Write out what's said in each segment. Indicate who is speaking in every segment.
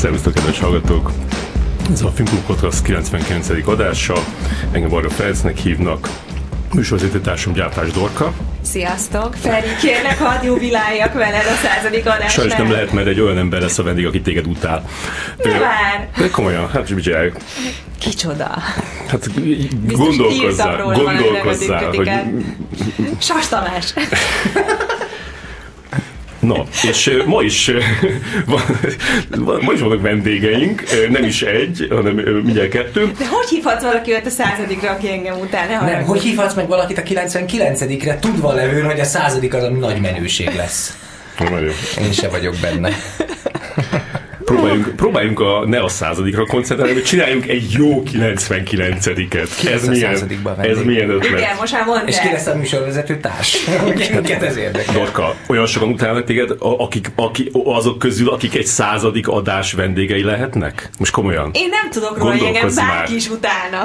Speaker 1: Szervusztok, kedves hallgatók! Ez a Filmklub Podcast 99. adása. Engem Varga Ferencnek hívnak. Műsorvezető társam Gyártás Dorka.
Speaker 2: Sziasztok! Feri, kérlek, hadd jubiláljak veled a századik adásnál.
Speaker 1: Sajnos nem lehet, mert egy olyan ember lesz a vendég, aki téged utál.
Speaker 2: Ne vár!
Speaker 1: De komolyan, hát mit csináljuk?
Speaker 2: Kicsoda?
Speaker 1: Hát gondolkozzál, gondolkozzál, hogy...
Speaker 2: Sas Tamás!
Speaker 1: Na, és ma is, van, ma is vannak vendégeink, nem is egy, hanem mindjárt kettő.
Speaker 2: De hogy hívhatsz valaki a századikra, aki engem utál? Ne
Speaker 3: Nem, hogy hívhatsz meg valakit a 99-re, tudva levőn, hogy a századik az a nagy menőség lesz.
Speaker 1: Nagyon.
Speaker 3: Én se vagyok benne.
Speaker 1: Próbáljunk, próbáljunk a, ne a századikra koncentrálni, hogy csináljunk egy jó 99-et.
Speaker 3: Ki
Speaker 1: Ez milyen,
Speaker 3: századikban
Speaker 1: ez milyen ötlet?
Speaker 2: Igen, most már mondd
Speaker 3: És ki lesz a műsorvezető társ? Minket ez érdekel.
Speaker 1: Dorka, olyan sokan utálnak téged, akik, aki, azok közül, akik egy századik adás vendégei lehetnek? Most komolyan.
Speaker 2: Én nem tudok róla, hogy engem bárki is utálna.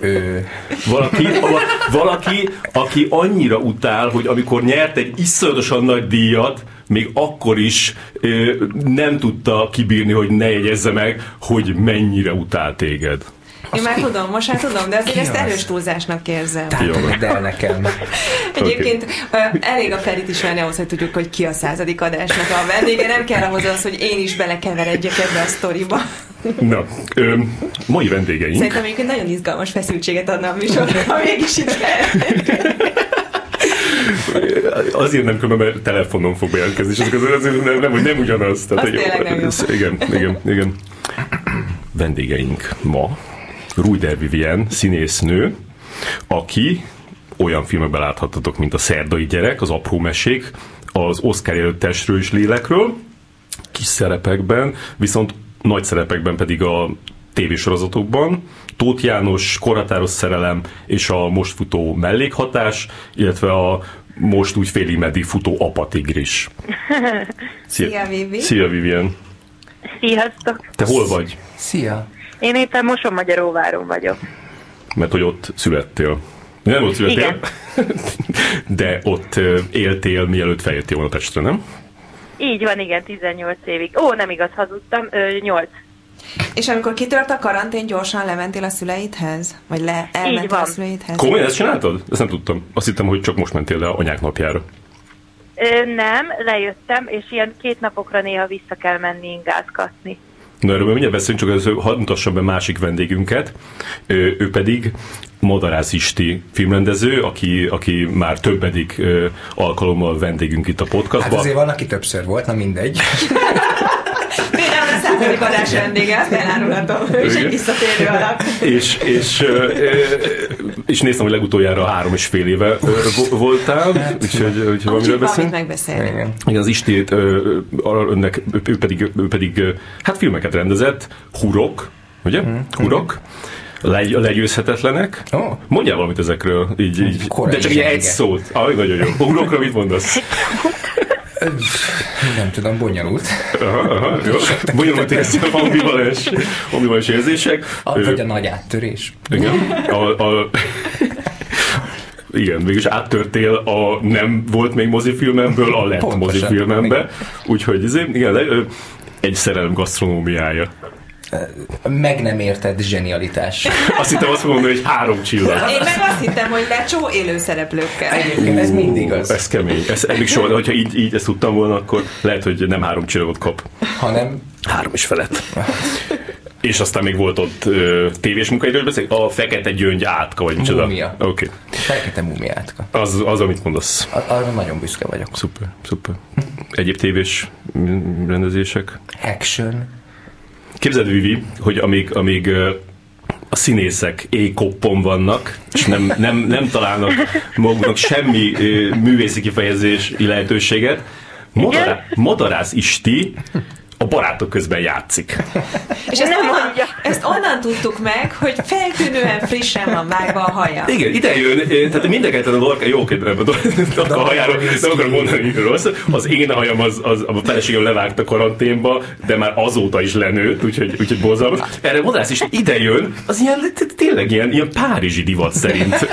Speaker 3: Ő,
Speaker 1: Valaki, va- valaki, aki annyira utál, hogy amikor nyert egy iszonyatosan nagy díjat, még akkor is ö, nem tudta kibírni, hogy ne jegyezze meg, hogy mennyire utál téged.
Speaker 2: Én már tudom, most már tudom, de azért
Speaker 3: Ki
Speaker 2: ezt
Speaker 3: az?
Speaker 2: erős túlzásnak érzem.
Speaker 3: El nekem.
Speaker 2: Egyébként ö, elég a Ferit ismerni ahhoz, hogy tudjuk, hogy ki a századik adásnak a vendége. Nem kell ahhoz az, hogy én is belekeveredjek ebbe a sztoriba.
Speaker 1: Na, ö, mai vendégeink.
Speaker 2: Szerintem egyébként nagyon izgalmas feszültséget adna a műsorra, ha mégis itt.
Speaker 1: Azért nem különben, mert telefonon fog bejelentkezni, és azért, azért nem, nem, nem ugyanaz. Tehát,
Speaker 2: Az nem jó.
Speaker 1: ez- Igen, igen, igen. Vendégeink ma Rújder Vivien, színésznő, aki olyan filmekben láthattatok, mint a Szerdai gyerek, az Apró mesék, az Oscar jelölt testről és lélekről, kis szerepekben, viszont nagy szerepekben pedig a tévésorozatokban. Tóth János, Korhatáros szerelem és a most futó mellékhatás, illetve a most úgy félig meddig futó apatigris.
Speaker 2: Szia, Vivi.
Speaker 1: Szia, Vivien.
Speaker 4: Sziasztok!
Speaker 1: Te hol vagy?
Speaker 3: Szia.
Speaker 4: Én éppen Moson-Magyaróváron vagyok.
Speaker 1: Mert hogy ott születtél. Nem ott születtél,
Speaker 4: Igen.
Speaker 1: de ott éltél, mielőtt feljöttél volna Pestre, nem?
Speaker 4: Így van, igen, 18 évig. Ó, nem igaz, hazudtam, ö, 8.
Speaker 2: És amikor kitört a karantén, gyorsan lementél a szüleidhez? Vagy le, elmentél a szüleidhez?
Speaker 1: Komolyan ezt csináltad? Ezt nem tudtam. Azt hittem, hogy csak most mentél le a anyák napjára.
Speaker 4: Ö, nem, lejöttem, és ilyen két napokra néha vissza kell menni ingázgatni.
Speaker 1: Na erről mindjárt beszélünk, csak először hadd mutassam be másik vendégünket. Ő, ő pedig Madarász Isti filmrendező, aki, aki már többedik ö, alkalommal vendégünk itt a
Speaker 3: Hát
Speaker 1: podcastban.
Speaker 3: azért van, aki többször volt, na mindegy.
Speaker 2: A századik adás vendége, azt elárulhatom. Is egy visszatérő alak.
Speaker 1: és, és, és néztem, hogy legutoljára három és fél éve voltál, úgyhogy, úgyhogy valamiről
Speaker 2: Úgyhogy valamit
Speaker 1: beszélünk.
Speaker 2: megbeszélni.
Speaker 3: Igen.
Speaker 1: Igen, az Istét, önnek, ő, ő pedig, ő pedig hát filmeket rendezett, Hurok, ugye? Hurok. Legy, legyőzhetetlenek.
Speaker 3: Ó.
Speaker 1: Mondjál valamit ezekről, így, így. De csak egy szót. Ah, nagyon jó. Hurokra mit mondasz?
Speaker 3: Nem tudom, bonyolult.
Speaker 1: Aha, aha, jó. Bonyolult érzem, ambivalens, ambivalens érzések.
Speaker 3: A, vagy a nagy áttörés.
Speaker 1: Igen. A, a, igen, mégis áttörtél a nem volt még mozifilmemből a lett
Speaker 3: Pontosan.
Speaker 1: mozifilmembe. Úgyhogy izé, igen, egy szerelem gasztronómiája.
Speaker 3: Meg nem érted zsenialitás.
Speaker 1: Azt hittem azt mondani, hogy három csillag.
Speaker 2: Én meg azt hittem, hogy lecsó élő szereplőkkel.
Speaker 3: Egyébként ez mindig az.
Speaker 1: Ez kemény. Ez eddig soha, hogyha így, így ezt tudtam volna, akkor lehet, hogy nem három csillagot kap.
Speaker 3: Hanem
Speaker 1: Három is felett. És aztán még volt ott ö, tévés munkaidős beszél, a fekete gyöngy átka, vagy micsoda.
Speaker 3: Múmia.
Speaker 1: Oké. Okay.
Speaker 3: fekete mumiátka.
Speaker 1: Az, az, amit mondasz.
Speaker 3: A- Arra nagyon büszke vagyok.
Speaker 1: Szuper, szuper. Egyéb tévés rendezések?
Speaker 3: Action.
Speaker 1: Képzeld, Vivi, hogy amíg, amíg a színészek éjkoppon vannak, és nem, nem, nem találnak maguknak semmi művészi kifejezési lehetőséget, Madará, Madarász Isti a barátok közben játszik.
Speaker 2: És ezt
Speaker 4: Nem
Speaker 2: onnan,
Speaker 4: mondja.
Speaker 2: ezt onnan tudtuk meg, hogy feltűnően frissen van vágva a haja.
Speaker 1: Igen, ide jön, eh, tehát mindenketten a dorka, jó, kedve, a hajáról nem akarom mondani, hogy rossz. Az én hajam, az, az, a feleségem levágta karanténba, de már azóta is lenőtt, úgyhogy, úgyhogy borzalmas. Erre Modrász is ide jön, az ilyen, tényleg ilyen, ilyen párizsi divat szerint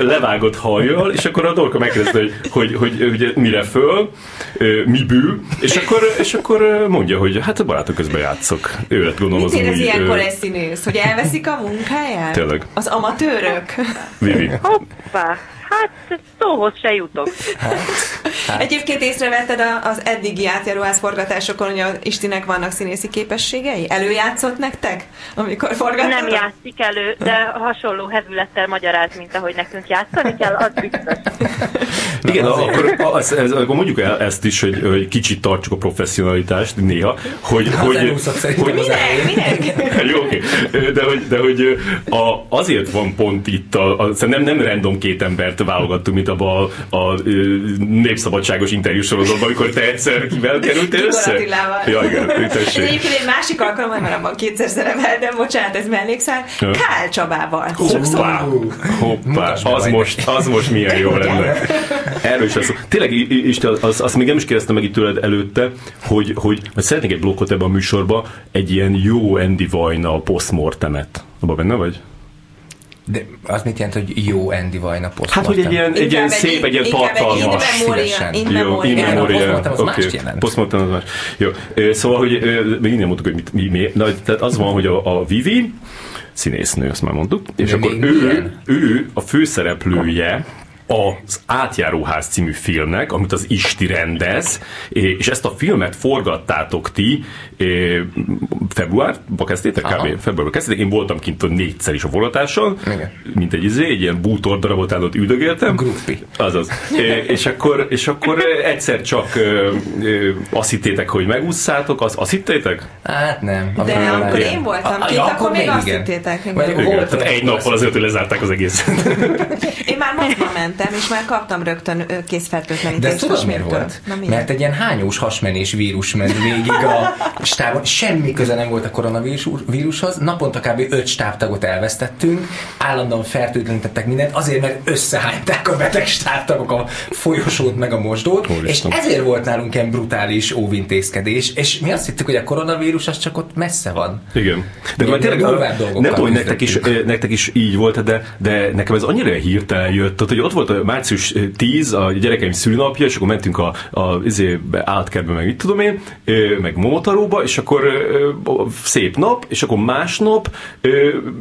Speaker 1: levágott hajjal, és akkor a dorka megkérdezte, hogy, hogy, hogy, hogy mire föl, mi bű, és akkor, és akkor mondja mondja, hogy hát a barátok közben játszok. Ő lett gondolom
Speaker 2: Mit
Speaker 1: az
Speaker 2: érez ilyenkor
Speaker 1: ö,
Speaker 2: egy színész? Hogy elveszik a munkáját?
Speaker 1: Tényleg.
Speaker 2: Az amatőrök?
Speaker 1: Vivi.
Speaker 4: Hoppá, hát szóhoz se jutok.
Speaker 2: Egyébként észrevetted a- az eddigi átjáróház forgatásokon, hogy a Istinek vannak színészi képességei? Előjátszott nektek, amikor forgattatok?
Speaker 4: Nem játszik elő, de hasonló hevülettel magyaráz, mint ahogy nekünk játszani kell, az biztos.
Speaker 1: Igen, akkor, az, ez, akkor mondjuk el ezt is, hogy, hogy kicsit tartsuk a professzionalitást néha, hogy,
Speaker 3: Az
Speaker 1: hogy,
Speaker 3: szerintem
Speaker 1: hogy
Speaker 3: az elején.
Speaker 1: Jó, oké. De hogy, de hogy a, azért van pont itt, a, a, nem, nem random két embert válogattunk, mint abban a, a, a népszabadságos interjú sorozatban, amikor te egyszer kivel kerültél össze? Ja, igen,
Speaker 2: Ez egyébként egy másik alkalom, mert abban kétszer szerepel, de bocsánat, ez mellékszál. Kál Csabával.
Speaker 1: Hoppá, hoppá, az most, az most milyen jó lenne. Erről is lesz szó. Tényleg, Isten, azt, azt még nem is kérdeztem meg itt tőled előtte, hogy, hogy, hogy szeretnék egy blokkot ebbe a műsorba, egy ilyen jó Andy Vajna postmortemet. Abban benne vagy?
Speaker 3: De az mit jelent, hogy jó Andy Vajna poszt?
Speaker 1: Hát, hogy egy ilyen, egy ilyen szép, egy ilyen tartalmas.
Speaker 2: In memoria,
Speaker 3: Szívesen.
Speaker 2: in
Speaker 1: Jó,
Speaker 2: memoria.
Speaker 1: in
Speaker 3: Igen, a
Speaker 1: memoria.
Speaker 3: postmortem az mást jelent.
Speaker 1: Postmortem az más. Jó. Szóval, hogy még innen mondtuk, hogy mit, mi, mi, na, tehát az van, hogy a, a Vivi, színésznő, azt már mondtuk, és
Speaker 3: De
Speaker 1: akkor ő,
Speaker 3: milyen?
Speaker 1: ő a főszereplője az Átjáróház című filmnek, amit az Isti rendez, és ezt a filmet forgattátok ti februárban kezdtétek
Speaker 3: Aha.
Speaker 1: kb. Februárban kezdtétek, én voltam kint ott négyszer is a forgatáson,
Speaker 3: Igen.
Speaker 1: mint egy izé, egy ilyen bútor darabot állott üldögéltem.
Speaker 3: Gruppi.
Speaker 1: Azaz. És akkor, és akkor egyszer csak azt hittétek, hogy megúszszátok, azt, azt hittétek?
Speaker 3: Hát nem.
Speaker 2: De
Speaker 3: nem.
Speaker 2: én voltam kint,
Speaker 3: ja,
Speaker 2: akkor még azt
Speaker 3: igen.
Speaker 2: hittétek, igen.
Speaker 3: Vagy
Speaker 1: Igen,
Speaker 3: volt
Speaker 1: tehát egy nappal azért, hogy lezárták az egészet.
Speaker 2: Én már mozgva mentem, és már kaptam rögtön készfertőtlenítést.
Speaker 3: De tudod
Speaker 2: a
Speaker 3: miért volt?
Speaker 2: Na, miért?
Speaker 3: Mert egy ilyen hányós hasmenés vírus ment végig a stábon. Semmi köze nem volt a koronavírushoz. Naponta kb. 5 stábtagot elvesztettünk. Állandóan fertőtlenítettek mindent, azért, mert összehányták a beteg stábtagok a folyosót meg a mosdót. És ezért volt nálunk ilyen brutális óvintézkedés. És mi azt hittük, hogy a koronavírus az csak ott messze van.
Speaker 1: Igen. De
Speaker 3: Ilyen
Speaker 1: már tényleg,
Speaker 3: durvább
Speaker 1: nem tudom, hogy nektek is, nektek is így volt, de, de nekem ez annyira hirtelen jött, tehát, hogy ott volt a március eh, 10, a gyerekeim szülnapja, és akkor mentünk a, a izébe, áltkertbe, meg mit tudom én, meg Momotaróba, és akkor szép nap, és akkor másnap,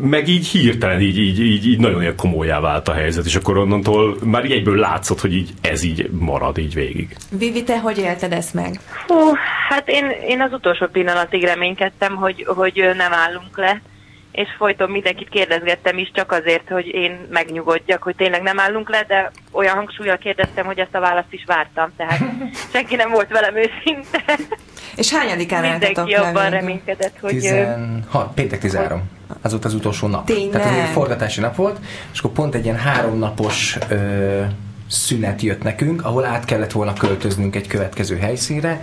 Speaker 1: meg így hirtelen, így, így, így, így nagyon ilyen komolyá vált a helyzet, és akkor onnantól már így egyből látszott, hogy így ez így marad így végig.
Speaker 2: Vivi, te hogy élted ezt meg?
Speaker 4: Hú, hát én, én az utolsó pillanatig reménykedtem, hogy, hogy nem állunk le, és folyton mindenkit kérdezgettem is csak azért, hogy én megnyugodjak, hogy tényleg nem állunk le, de olyan hangsúlyjal kérdeztem, hogy ezt a választ is vártam, tehát senki nem volt velem őszinte.
Speaker 2: És hányadikán
Speaker 4: Mindenki abban reménykedett, hogy... ö,
Speaker 3: 16, péntek 13. Az volt az utolsó nap.
Speaker 2: Tényleg?
Speaker 3: Tehát ez egy forgatási nap volt, és akkor pont egy ilyen háromnapos ö, szünet jött nekünk, ahol át kellett volna költöznünk egy következő helyszínre.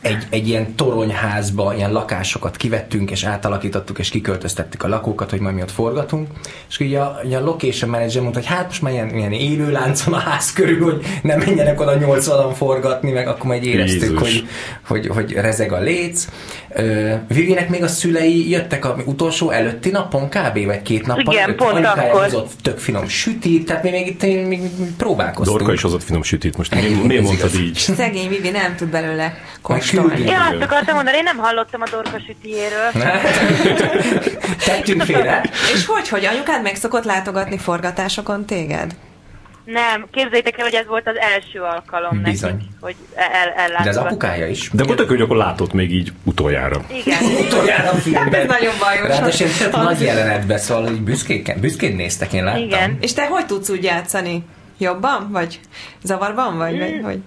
Speaker 3: Egy, egy ilyen toronyházba ilyen lakásokat kivettünk, és átalakítottuk, és kiköltöztettük a lakókat, hogy majd mi ott forgatunk. És így a, így a location manager mondta, hogy hát most már ilyen, ilyen élő láncon a ház körül, hogy nem menjenek oda 80-an forgatni, meg akkor majd éreztük,
Speaker 1: Jézus.
Speaker 3: hogy, hogy, hogy rezeg a léc. Ö, Vivinek még a szülei jöttek a utolsó előtti napon kb. vagy két nappal
Speaker 4: Igen,
Speaker 3: előtt.
Speaker 4: pont akkor.
Speaker 3: hozott tök finom sütit, tehát mi még itt még, még próbálkoztunk.
Speaker 1: Dorka is hozott finom sütit most. Miért, mondtad így?
Speaker 2: Szegény Vivi nem tud belőle kóstolni.
Speaker 3: Küldünk.
Speaker 4: Én azt akartam mondani, én nem hallottam a dorka sütiéről.
Speaker 3: Tettünk félre.
Speaker 2: És hogy, hogy anyukád meg szokott látogatni forgatásokon téged?
Speaker 4: Nem, képzeljétek el, hogy ez volt az első alkalom
Speaker 3: Bizony.
Speaker 4: nekik, hogy el, ellátogat.
Speaker 3: De az apukája is.
Speaker 1: De tök, hogy akkor látott még így utoljára.
Speaker 4: Igen.
Speaker 3: Utoljára a filmben.
Speaker 2: Ez nagyon bajos.
Speaker 3: Ráadásul nagy
Speaker 2: Az-
Speaker 3: jelenetbe, szóval hogy büszkéken, büszkén néztek, én láttam.
Speaker 4: Igen.
Speaker 2: És te hogy tudsz úgy játszani? Jobban? Vagy zavarban? Vagy,
Speaker 3: Mm.
Speaker 2: vagy, vagy?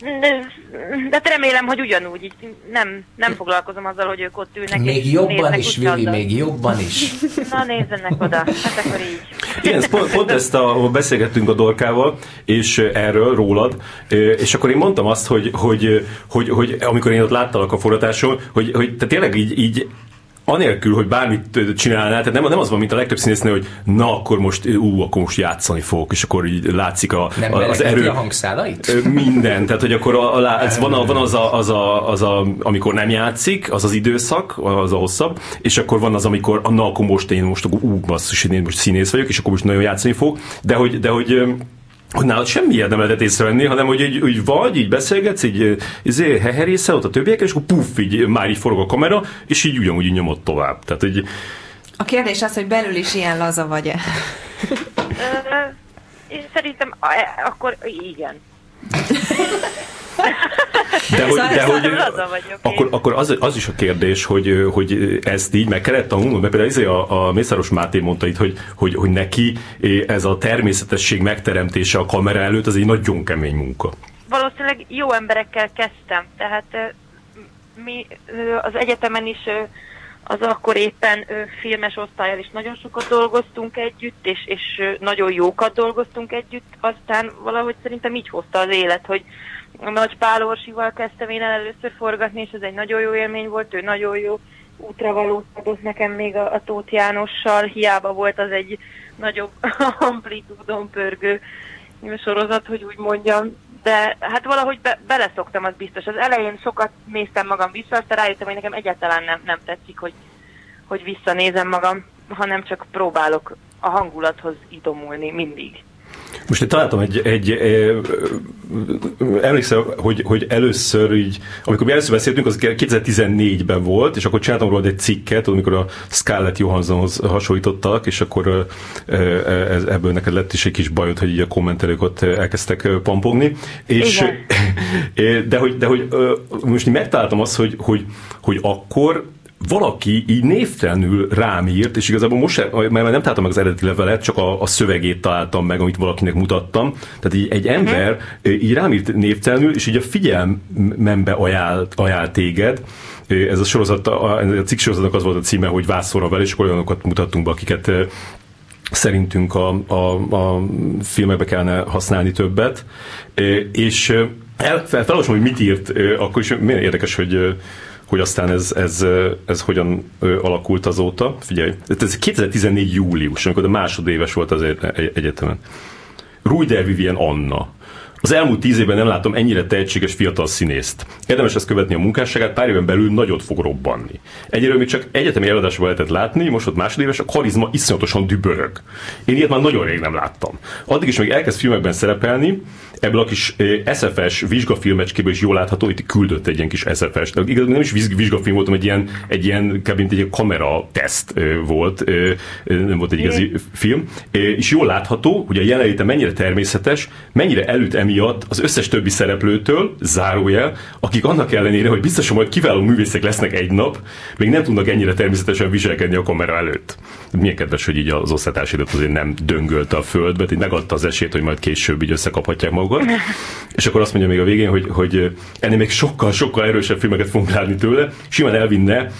Speaker 4: De, de hát remélem, hogy ugyanúgy, így nem, nem foglalkozom azzal, hogy ők ott ülnek.
Speaker 3: Még
Speaker 4: és
Speaker 3: jobban
Speaker 4: néznek
Speaker 3: is. Vivi, még jobban is.
Speaker 4: Na nézzenek oda, hát akkor így.
Speaker 1: Igen, ez pont, pont ezt a, beszélgettünk a Dorkával, és erről, rólad, és akkor én mondtam azt, hogy, hogy, hogy, hogy amikor én ott láttalak a forgatáson, hogy, hogy te tényleg így, így anélkül, hogy bármit csinálnál, tehát nem, nem az van, mint a legtöbb színésznő, hogy na, akkor most, ú, akkor most játszani fogok, és akkor így látszik a,
Speaker 3: Nem
Speaker 1: a, az erő.
Speaker 3: a hangszálait?
Speaker 1: Minden, tehát hogy akkor a, a, ez van, a, van az, a, az, a, az a, amikor nem játszik, az az időszak, az a hosszabb, és akkor van az, amikor, ah, na, akkor most én most, ú, basszus, én most színész vagyok, és akkor most nagyon játszani fog, de hogy, de hogy hogy nálad semmi ilyet nem lehetett észrevenni, hanem hogy így, így vagy, így beszélgetsz, így izé, heherésze ott a többiek, és akkor puff, így már így forog a kamera, és így ugyanúgy így nyomod tovább. Tehát egy,
Speaker 2: A kérdés az, hogy belül is ilyen laza vagy-e.
Speaker 4: Én szerintem a- akkor igen.
Speaker 1: De hogy, de
Speaker 2: Szóval-
Speaker 1: hogy
Speaker 4: vagyok én.
Speaker 1: akkor, akkor az, az, is a kérdés, hogy, hogy ezt így meg kellett tanulnod, mert például izé a, a Mészáros Máté mondta itt, hogy, hogy, hogy neki ez a természetesség megteremtése a kamera előtt, az egy nagyon kemény munka.
Speaker 4: valószínűleg jó emberekkel kezdtem, tehát mi az egyetemen is az akkor éppen filmes osztályal is nagyon sokat dolgoztunk együtt, és, és nagyon jókat dolgoztunk együtt, aztán valahogy szerintem így hozta az élet, hogy Nagy Pál Orsival kezdtem én el először forgatni, és ez egy nagyon jó élmény volt, ő nagyon jó útravalót adott nekem még a, a Tóth Jánossal, hiába volt az egy nagyobb amplitúdon pörgő sorozat, hogy úgy mondjam, de hát valahogy be, beleszoktam, az biztos. Az elején sokat néztem magam vissza, aztán rájöttem, hogy nekem egyáltalán nem, nem tetszik, hogy, hogy visszanézem magam, hanem csak próbálok a hangulathoz idomulni mindig.
Speaker 1: Most én találtam egy, egy, egy emlékszem, hogy, hogy először így, amikor mi először beszéltünk, az 2014-ben volt, és akkor csináltam róla egy cikket, amikor a Scarlett Johanssonhoz hasonlítottak, és akkor ez, ebből neked lett is egy kis bajod, hogy így a kommentelők ott elkezdtek pampogni. És, de hogy, de hogy most megtaláltam azt, hogy, hogy, hogy akkor valaki így névtelenül rám írt, és igazából most mert nem találtam meg az eredeti levelet, csak a, a szövegét találtam meg, amit valakinek mutattam. Tehát így egy ember uh-huh. így rám írt névtelenül, és így a figyelmembe ajánl, ajánl téged. Ez a sorozat, a, a cikk sorozatnak az volt a címe, hogy vászorra vele, és akkor olyanokat mutattunk be, akiket szerintünk a, a, a filmekbe kellene használni többet. És el, fel, felolvasom, hogy mit írt, akkor is milyen érdekes, hogy hogy aztán ez, ez, ez hogyan alakult azóta. Figyelj, ez 2014 július, amikor a másodéves volt az egyetemen. Rújder Vivien Anna. Az elmúlt tíz évben nem láttam ennyire tehetséges fiatal színészt. Érdemes ezt követni a munkásságát, pár éven belül nagyot fog robbanni. Egyelőre még csak egyetemi előadásban lehetett látni, most ott másodéves, a karizma iszonyatosan dübörög. Én ilyet már nagyon rég nem láttam. Addig is még elkezd filmekben szerepelni, ebből a kis SFS vizsgafilmecskéből is jól látható, itt küldött egy ilyen kis SFS. De igazából nem is vizsgafilm volt, hanem egy ilyen, egy ilyen kb. egy kamera teszt volt, nem volt egy igazi film. És jól látható, hogy a jelenléte mennyire természetes, mennyire előtt emiatt az összes többi szereplőtől, zárójel, akik annak ellenére, hogy biztosan majd kiváló művészek lesznek egy nap, még nem tudnak ennyire természetesen viselkedni a kamera előtt. Milyen kedves, hogy így az osztatársidat azért nem döngölte a földbe, így megadta az esélyt, hogy majd később így összekaphatják magukat. És akkor azt mondja még a végén, hogy, hogy ennél még sokkal, sokkal erősebb filmeket fogunk látni tőle, simán elvinne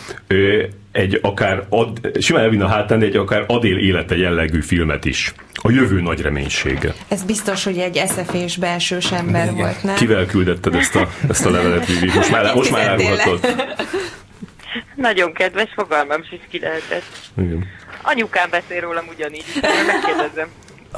Speaker 1: egy akár ad, simán elvinne a hátán egy akár Adél élete jellegű filmet is. A jövő nagy reménysége.
Speaker 2: Ez biztos, hogy egy eszefés belsős ember Igen. volt, nem?
Speaker 1: Kivel küldetted ezt a, ezt a levelet, Vivi? Most már, most már árulhatod.
Speaker 4: Nagyon kedves, fogalmam is ki lehetett.
Speaker 1: Igen.
Speaker 4: Anyukám beszél rólam ugyanígy, megkérdezem.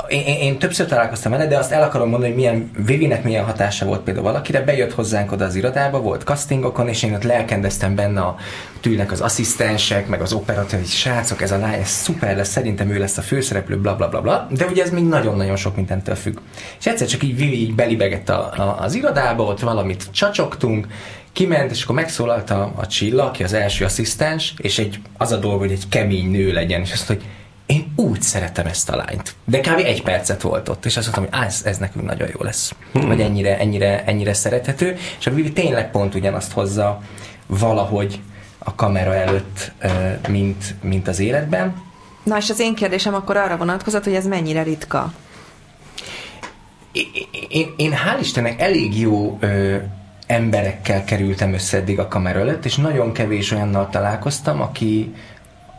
Speaker 3: Én, én, többször találkoztam vele, de azt el akarom mondani, hogy milyen, Vivinek milyen hatása volt például valakire. Bejött hozzánk oda az irodába, volt castingokon, és én ott lelkendeztem benne a tűnek az asszisztensek, meg az operatőr, hogy srácok, ez a lány, ez szuper lesz, szerintem ő lesz a főszereplő, bla bla bla bla. De ugye ez még nagyon-nagyon sok mindentől függ. És egyszer csak így Vivi így belibegett a, a, az irodába, ott valamit csacsogtunk, kiment, és akkor megszólalt a, a Csilla, aki az első asszisztens, és egy, az a dolog, hogy egy kemény nő legyen, és azt, hogy én úgy szeretem ezt a lányt. De kb. egy percet volt ott, és azt mondtam, hogy ez, ez nekünk nagyon jó lesz. Hmm. Vagy ennyire, ennyire, ennyire szerethető. És a Vivi tényleg pont ugyanazt hozza valahogy a kamera előtt, mint, mint az életben.
Speaker 2: Na és az én kérdésem akkor arra vonatkozott, hogy ez mennyire ritka?
Speaker 3: Én, én, én hál' Istennek elég jó ö, emberekkel kerültem össze eddig a kamera előtt, és nagyon kevés olyannal találkoztam, aki,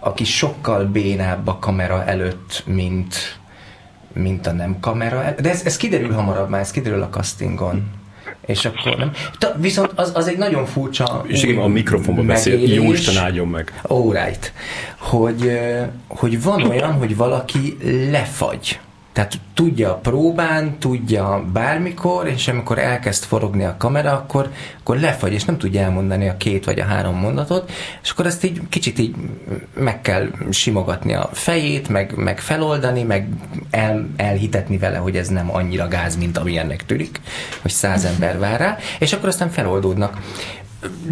Speaker 3: aki sokkal bénább a kamera előtt, mint, mint a nem kamera. De ez, ez kiderül hamarabb már, ez kiderül a castingon. És akkor nem. Ta, viszont az, az egy nagyon furcsa
Speaker 1: És igen, a mikrofonban beszél, jó Isten áldjon meg.
Speaker 3: All right. Hogy, hogy van olyan, hogy valaki lefagy. Tehát tudja a próbán, tudja bármikor, és amikor elkezd forogni a kamera, akkor, akkor lefagy, és nem tudja elmondani a két vagy a három mondatot, és akkor ezt így kicsit így meg kell simogatni a fejét, meg, meg feloldani, meg el, elhitetni vele, hogy ez nem annyira gáz, mint ami ennek tűnik, hogy száz ember vár rá, és akkor aztán feloldódnak.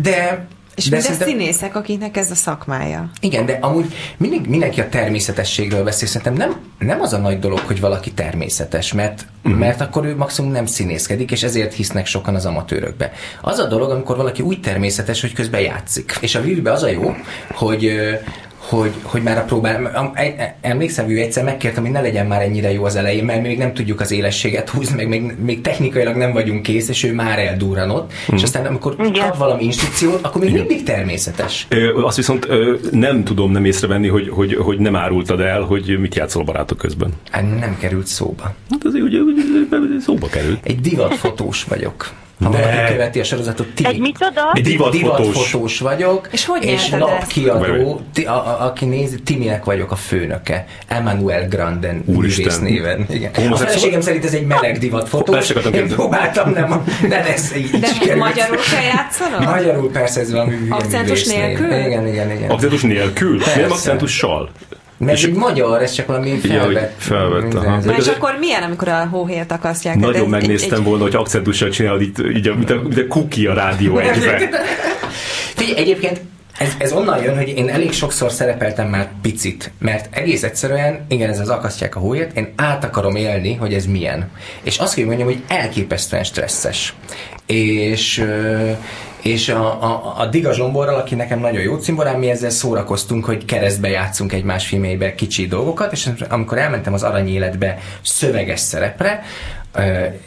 Speaker 3: De
Speaker 2: És
Speaker 3: de szerintem-
Speaker 2: színészek, akiknek ez a szakmája.
Speaker 3: igen, de amúgy mindig, mindenki a természetességről beszél. Szerintem nem, nem az a nagy dolog, hogy valaki természetes, mert, uh-huh. mert akkor ő maximum nem színészkedik, és ezért hisznek sokan az amatőrökbe. Az a dolog, amikor valaki úgy természetes, hogy közben játszik. És a Vivibe az a jó, hogy hogy, hogy már a próbál, emlékszem, ő egyszer megkértem, hogy ne legyen már ennyire jó az elején, mert még nem tudjuk az élességet húzni, meg még, még technikailag nem vagyunk kész, és ő már eldurranott, és aztán amikor
Speaker 4: Igen.
Speaker 3: kap valami instrukciót, akkor még mindig természetes.
Speaker 1: Ö, Azt viszont ö, nem tudom nem észrevenni, hogy, hogy, hogy nem árultad el, hogy mit játszol a barátok közben.
Speaker 3: Hát nem került szóba.
Speaker 1: Hát azért ugye, ugye szóba került.
Speaker 3: Egy divatfotós vagyok. Ha
Speaker 1: Ne.
Speaker 3: valaki követi a sorozatot, Timi.
Speaker 4: Egy micsoda?
Speaker 1: Egy divatfotós.
Speaker 3: divatfotós vagyok.
Speaker 2: És hogy
Speaker 3: és lapkiadó, ti, a, a, aki nézi, Timinek vagyok a főnöke. Emmanuel Granden művész néven. Igen. A feleségem szerint ez egy meleg divatfotós. Én próbáltam, nem, de ez így, így
Speaker 2: De
Speaker 3: sikerült.
Speaker 2: magyarul kell játszanod?
Speaker 3: Magyarul persze ez valami hülye
Speaker 2: Akcentus nélkül?
Speaker 3: Igen, igen, igen.
Speaker 1: Akcentus nélkül?
Speaker 3: Persze.
Speaker 1: Nem akcentussal?
Speaker 3: Mert
Speaker 1: És-
Speaker 3: így magyar, ez csak valami
Speaker 1: Ja,
Speaker 3: felvett.
Speaker 1: felvett,
Speaker 3: minden-
Speaker 1: aha.
Speaker 2: Na és akkor milyen, amikor a hóhért akasztják?
Speaker 1: Nagyon megnéztem volna, hogy akcentussal csinálod itt, így, a- mint a, mint a cookie a rádió egyben.
Speaker 3: Figyelj, egyébként ez, ez onnan jön, hogy én elég sokszor szerepeltem már picit, mert egész egyszerűen, igen, ez az akasztják a hóért, én át akarom élni, hogy ez milyen. És azt kell mondjam, hogy elképesztően stresszes. És, és a, a, a Diga Zsomborral, aki nekem nagyon jó cimborám, mi ezzel szórakoztunk, hogy keresztbe játszunk egymás filmjeibe kicsi dolgokat, és amikor elmentem az arany életbe szöveges szerepre,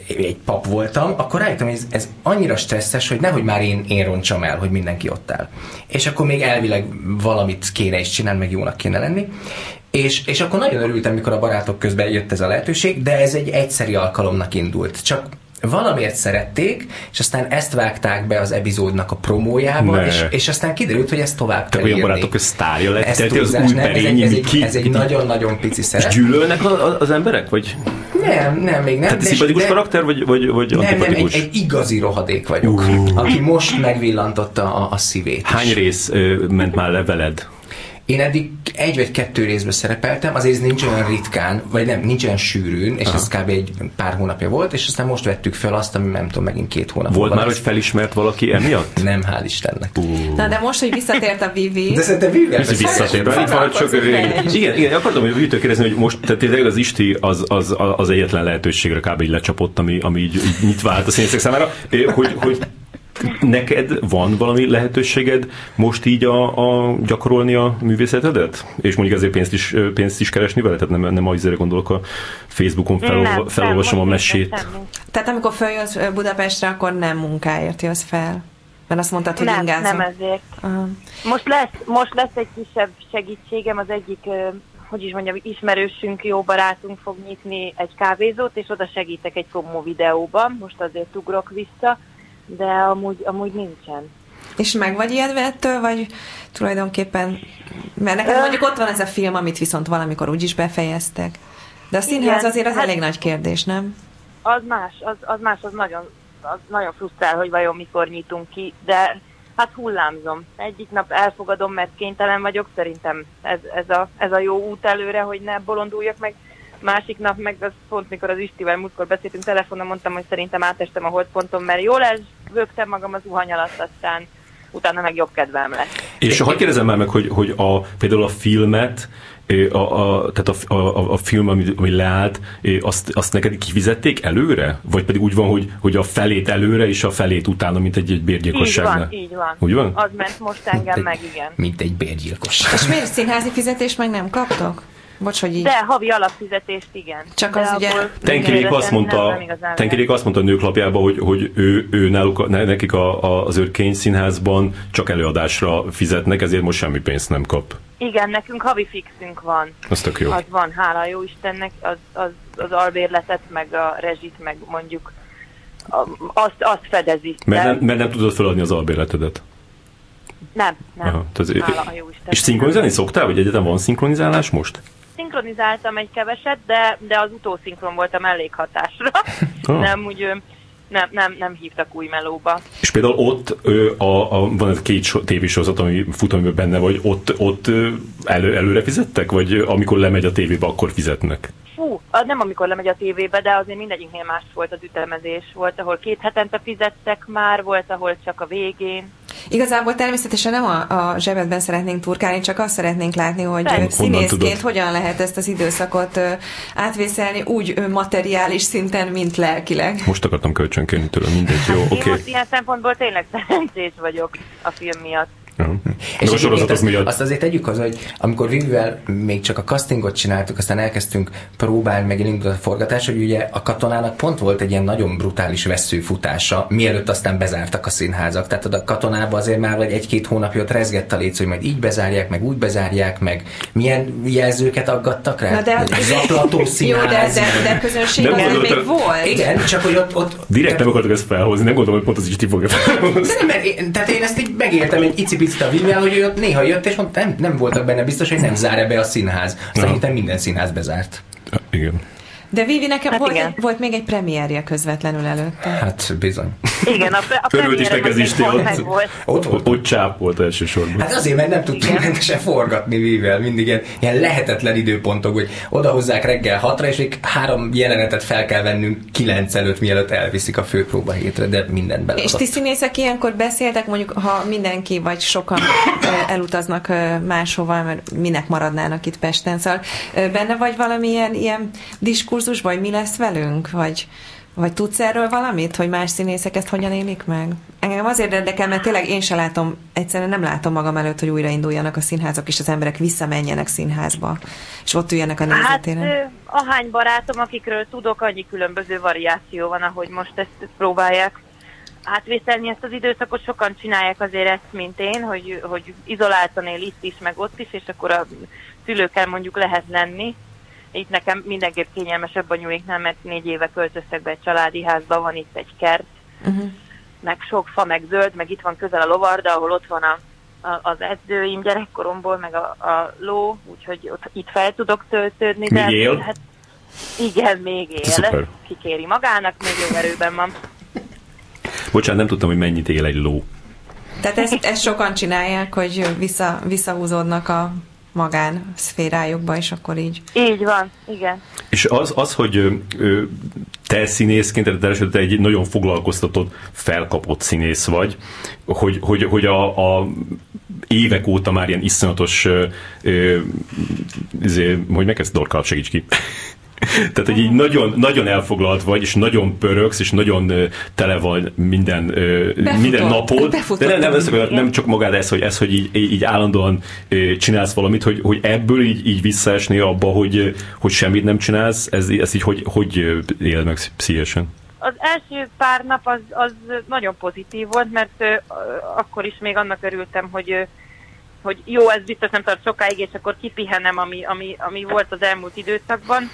Speaker 3: egy pap voltam, akkor rájöttem, hogy ez, ez annyira stresszes, hogy nehogy már én, én roncsam el, hogy mindenki ott áll. És akkor még elvileg valamit kéne is csinálni, meg jónak kéne lenni. És, és akkor nagyon örültem, mikor a barátok közben jött ez a lehetőség, de ez egy egyszeri alkalomnak indult. Csak valamiért szerették, és aztán ezt vágták be az epizódnak a promójába,
Speaker 1: Ne.
Speaker 3: és, és aztán kiderült, hogy ezt tovább
Speaker 1: Te
Speaker 3: kell
Speaker 1: olyan
Speaker 3: írni.
Speaker 1: barátok közt sztárja lett,
Speaker 3: Ez
Speaker 1: te az
Speaker 3: túlzás,
Speaker 1: új
Speaker 3: nem, ez egy, ez egy, ez egy nagyon-nagyon pici
Speaker 1: És
Speaker 3: szerep.
Speaker 1: gyűlölnek a- a- az emberek? Vagy?
Speaker 3: Nem, nem, még nem.
Speaker 1: Tehát szimpatikus karakter, vagy, vagy, vagy
Speaker 3: nem, nem, egy, egy igazi rohadék vagyok,
Speaker 1: Uh.
Speaker 3: aki most megvillantotta a, a szívét.
Speaker 1: Hány
Speaker 3: is.
Speaker 1: rész ö, ment már le veled?
Speaker 3: Én eddig egy vagy kettő részben szerepeltem, azért ez nincs olyan ritkán, vagy nem, nincs olyan sűrűn, és ez kb. egy pár hónapja volt, és aztán most vettük fel azt, ami nem tudom, megint két hónap
Speaker 1: Volt már, hogy
Speaker 3: lesz.
Speaker 1: felismert valaki emiatt?
Speaker 3: Nem, hál' Istennek.
Speaker 2: Na de most, hogy visszatért a Vivi,
Speaker 3: De szerintem Vivian
Speaker 1: Ez visszatér. Itt van csak, igen, igen, akartam hogy Vítől kérdezni, hogy most tehát tényleg az Isti az, az, az egyetlen lehetőségre kb. így lecsapott, ami, ami így, így nyitva állt a színészek számára, hogy, hogy neked van valami lehetőséged most így a, a gyakorolni a művészetedet? És mondjuk ezért pénzt is, pénzt is keresni vele? Tehát nem, nem azért gondolok a Facebookon felolva, felolvasom a mesét.
Speaker 2: tehát amikor följössz Budapestre, akkor nem munkáért jössz fel. Mert azt mondtad, hogy
Speaker 4: Nem,
Speaker 2: ingázol.
Speaker 4: nem ezért.
Speaker 2: Aha.
Speaker 4: Most lesz, most lesz egy kisebb segítségem, az egyik, hogy is mondjam, ismerősünk, jó barátunk fog nyitni egy kávézót, és oda segítek egy promó videóban, most azért ugrok vissza, de amúgy, amúgy nincsen.
Speaker 2: És meg vagy ijedve ettől, vagy tulajdonképpen... Mert neked
Speaker 4: Ö.
Speaker 2: mondjuk ott van ez a film, amit viszont valamikor úgyis befejeztek. De a színház
Speaker 4: Igen,
Speaker 2: azért az
Speaker 4: hát-
Speaker 2: elég nagy kérdés, nem?
Speaker 4: Az más, az, az más, az nagyon, az nagyon frusztrál, hogy vajon mikor nyitunk ki, de hát hullámzom. Egyik nap elfogadom, mert kénytelen vagyok, szerintem ez, ez, a, ez a jó út előre, hogy ne bolonduljak meg. Másik nap meg az pont, mikor az Istivel múltkor beszéltünk telefonon, mondtam, hogy szerintem átestem a holdponton, mert jól elvögtem magam az zuhany alatt, aztán utána meg jobb kedvem lett.
Speaker 1: És ha kérdezem már meg, hogy, hogy a, például a filmet, a, a, tehát a, a, a film, ami, ami leállt, azt, azt neked kifizették előre? Vagy pedig úgy van, hogy, hogy a felét előre, és a felét utána, mint egy, egy
Speaker 4: Így
Speaker 1: bérgyilkosságnál?
Speaker 4: van, így van.
Speaker 1: Úgy van?
Speaker 4: Az ment most engem meg, igen.
Speaker 3: Mint egy bérgyilkos.
Speaker 2: És miért színházi fizetést meg nem kaptok? Bocs, hogy így.
Speaker 4: De havi alapfizetést igen.
Speaker 2: Csak
Speaker 4: De
Speaker 2: az ugye-
Speaker 1: Tenkirék azt mondta, Tenkirék azt mondta a nőklapjában, hogy, hogy ő, ő náluk, nekik a, a, az örkény színházban csak előadásra fizetnek, ezért most semmi pénzt nem kap.
Speaker 4: Igen, nekünk havi fixünk van.
Speaker 1: Az tök jó.
Speaker 4: Az van, hála jó Istennek, az, az, az albérletet, meg a rezsit, meg mondjuk a, azt, azt fedezi.
Speaker 1: Mert nem, mert nem tudod feladni az albérletedet.
Speaker 4: nem, nem.
Speaker 1: Aha, tehát-
Speaker 4: hála a jó Istennek.
Speaker 1: És szinkronizálni szoktál, vagy egyetem van szinkronizálás most?
Speaker 4: Szinkronizáltam egy keveset, de, de az utószinkron volt a mellékhatásra.
Speaker 1: Ah.
Speaker 4: Nem úgy nem, nem, nem hívtak új melóba.
Speaker 1: És például ott ö, a, a, van ez két so- tévésorozat, ami fut, amiben benne vagy, ott, ott elő, előre fizettek? Vagy amikor lemegy a tévébe, akkor fizetnek?
Speaker 4: Fú, az nem amikor lemegy a tévébe, de azért mindegyiknél más volt az ütemezés. Volt, ahol két hetente fizettek már, volt, ahol csak a végén.
Speaker 2: Igazából természetesen nem a, a zsebedben szeretnénk turkálni, csak azt szeretnénk látni, hogy ö, színészként hogyan lehet ezt az időszakot átvészelni úgy materiális szinten, mint lelkileg.
Speaker 1: Most akartam kölcsönkérni tőle, mindegy, jó,
Speaker 4: Én
Speaker 1: oké.
Speaker 4: most ilyen szempontból tényleg szerencsés vagyok a film miatt.
Speaker 1: Okay.
Speaker 3: És
Speaker 1: a sorozatok
Speaker 3: azt,
Speaker 1: miatt.
Speaker 3: azt azért tegyük hozzá, hogy amikor Vivivel még csak a castingot csináltuk, aztán elkezdtünk próbálni, meg elindult a forgatás, hogy ugye a katonának pont volt egy ilyen nagyon brutális veszőfutása, mielőtt aztán bezártak a színházak. Tehát a katonában azért már vagy egy-két hónapja ott rezgett a léc, hogy majd így bezárják, meg úgy bezárják, meg milyen jelzőket aggattak rá?
Speaker 2: Na de,
Speaker 3: Zaklató
Speaker 2: jó,
Speaker 3: színház.
Speaker 2: de, de, de közönség
Speaker 1: Nem gondoltam-
Speaker 2: még volt.
Speaker 3: Igen, csak hogy ott, ott
Speaker 1: Direkt nem akartok ezt felhozni, nem gondolom, hogy pont az is ti fogja felhozni.
Speaker 3: nem, mert én, tehát én ezt így megéltem egy icipicit a Vivivel, hogy ő ott néha jött, és mondta, nem, nem voltak benne biztos, hogy nem zár be a színház. Aztán minden színház bezárt.
Speaker 1: Igen.
Speaker 2: De Vivi, nekem
Speaker 4: Hát
Speaker 2: volt,
Speaker 4: igen.
Speaker 2: egy, volt még egy premierje közvetlenül előtte.
Speaker 3: Hát bizony.
Speaker 4: Igen, a, a
Speaker 1: Örült is neked is, ott.
Speaker 4: volt.
Speaker 3: Ott volt.
Speaker 1: Ott csáp volt elsősorban.
Speaker 3: Hát azért, mert nem tudtunk
Speaker 4: Igen.
Speaker 3: rendesen forgatni Vivivel. Mindig ilyen, ilyen lehetetlen időpontok, hogy odahozzák reggel hatra, és még három jelenetet fel kell vennünk kilenc előtt, mielőtt elviszik a főpróba hétre, de mindent
Speaker 2: És
Speaker 3: beleadott.
Speaker 2: ti színészek ilyenkor beszéltek, mondjuk, ha mindenki vagy sokan elutaznak máshova, mert minek maradnának itt Pesten, szóval benne vagy valamilyen ilyen diskurzus, vagy mi lesz velünk, vagy, vagy tudsz erről valamit, hogy más színészek ezt hogyan élik meg? Engem azért érdekel, mert tényleg én se látom, egyszerűen nem látom magam előtt, hogy újrainduljanak a színházak, és az emberek visszamenjenek színházba, és ott üljenek a
Speaker 4: Hát
Speaker 2: nézőtéren.
Speaker 4: ö, ahány barátom, akikről tudok, annyi különböző variáció van, ahogy most ezt próbálják átvészelni ezt az időszakot. Sokan csinálják azért ezt, mint én, hogy, hogy izoláltan él itt is, meg ott is, és akkor a szülőkkel mondjuk lehet lenni. Itt nekem mindenképp kényelmesebb a nyújéknál, mert négy éve költöztek be egy családi házba, van itt egy kert,
Speaker 2: Uh-huh.
Speaker 4: meg sok fa, meg zöld, meg itt van közel a lovarda, ahol ott van a, a, az edzőim gyerekkoromból, meg a, a ló, úgyhogy ott, itt fel tudok töltődni.
Speaker 1: Még él?
Speaker 4: Hát, igen, még él.
Speaker 1: Szuper.
Speaker 4: Kikéri magának, még jó erőben van.
Speaker 1: Bocsánat, nem tudtam, hogy mennyit él egy ló.
Speaker 2: Tehát ezt, ezt sokan csinálják, hogy vissza, visszahúzódnak a magán szférájukba, és akkor így.
Speaker 4: Így van, igen.
Speaker 1: És az, az hogy te színészként, tehát te, te egy nagyon foglalkoztatott, felkapott színész vagy, hogy, hogy, hogy a, a évek óta már ilyen iszonyatos, ö, ö, izé, hogy megkezd Dorka, segíts ki. Tehát, hogy így nagyon, nagyon elfoglalt vagy, és nagyon pörögsz, és nagyon tele van minden,
Speaker 2: Befutott.
Speaker 1: minden napod.
Speaker 2: Befutott
Speaker 1: De nem, nem,
Speaker 2: minden.
Speaker 1: nem csak magád ez, hogy, ez, hogy így, így állandóan csinálsz valamit, hogy, hogy ebből így, így visszaesni abba, hogy, hogy semmit nem csinálsz, ez, ez így hogy, hogy éled meg pszichésen?
Speaker 4: Az első pár nap az, az nagyon pozitív volt, mert akkor is még annak örültem, hogy hogy jó, ez biztos nem tart sokáig, és akkor kipihenem, ami, ami, ami volt az elmúlt időszakban.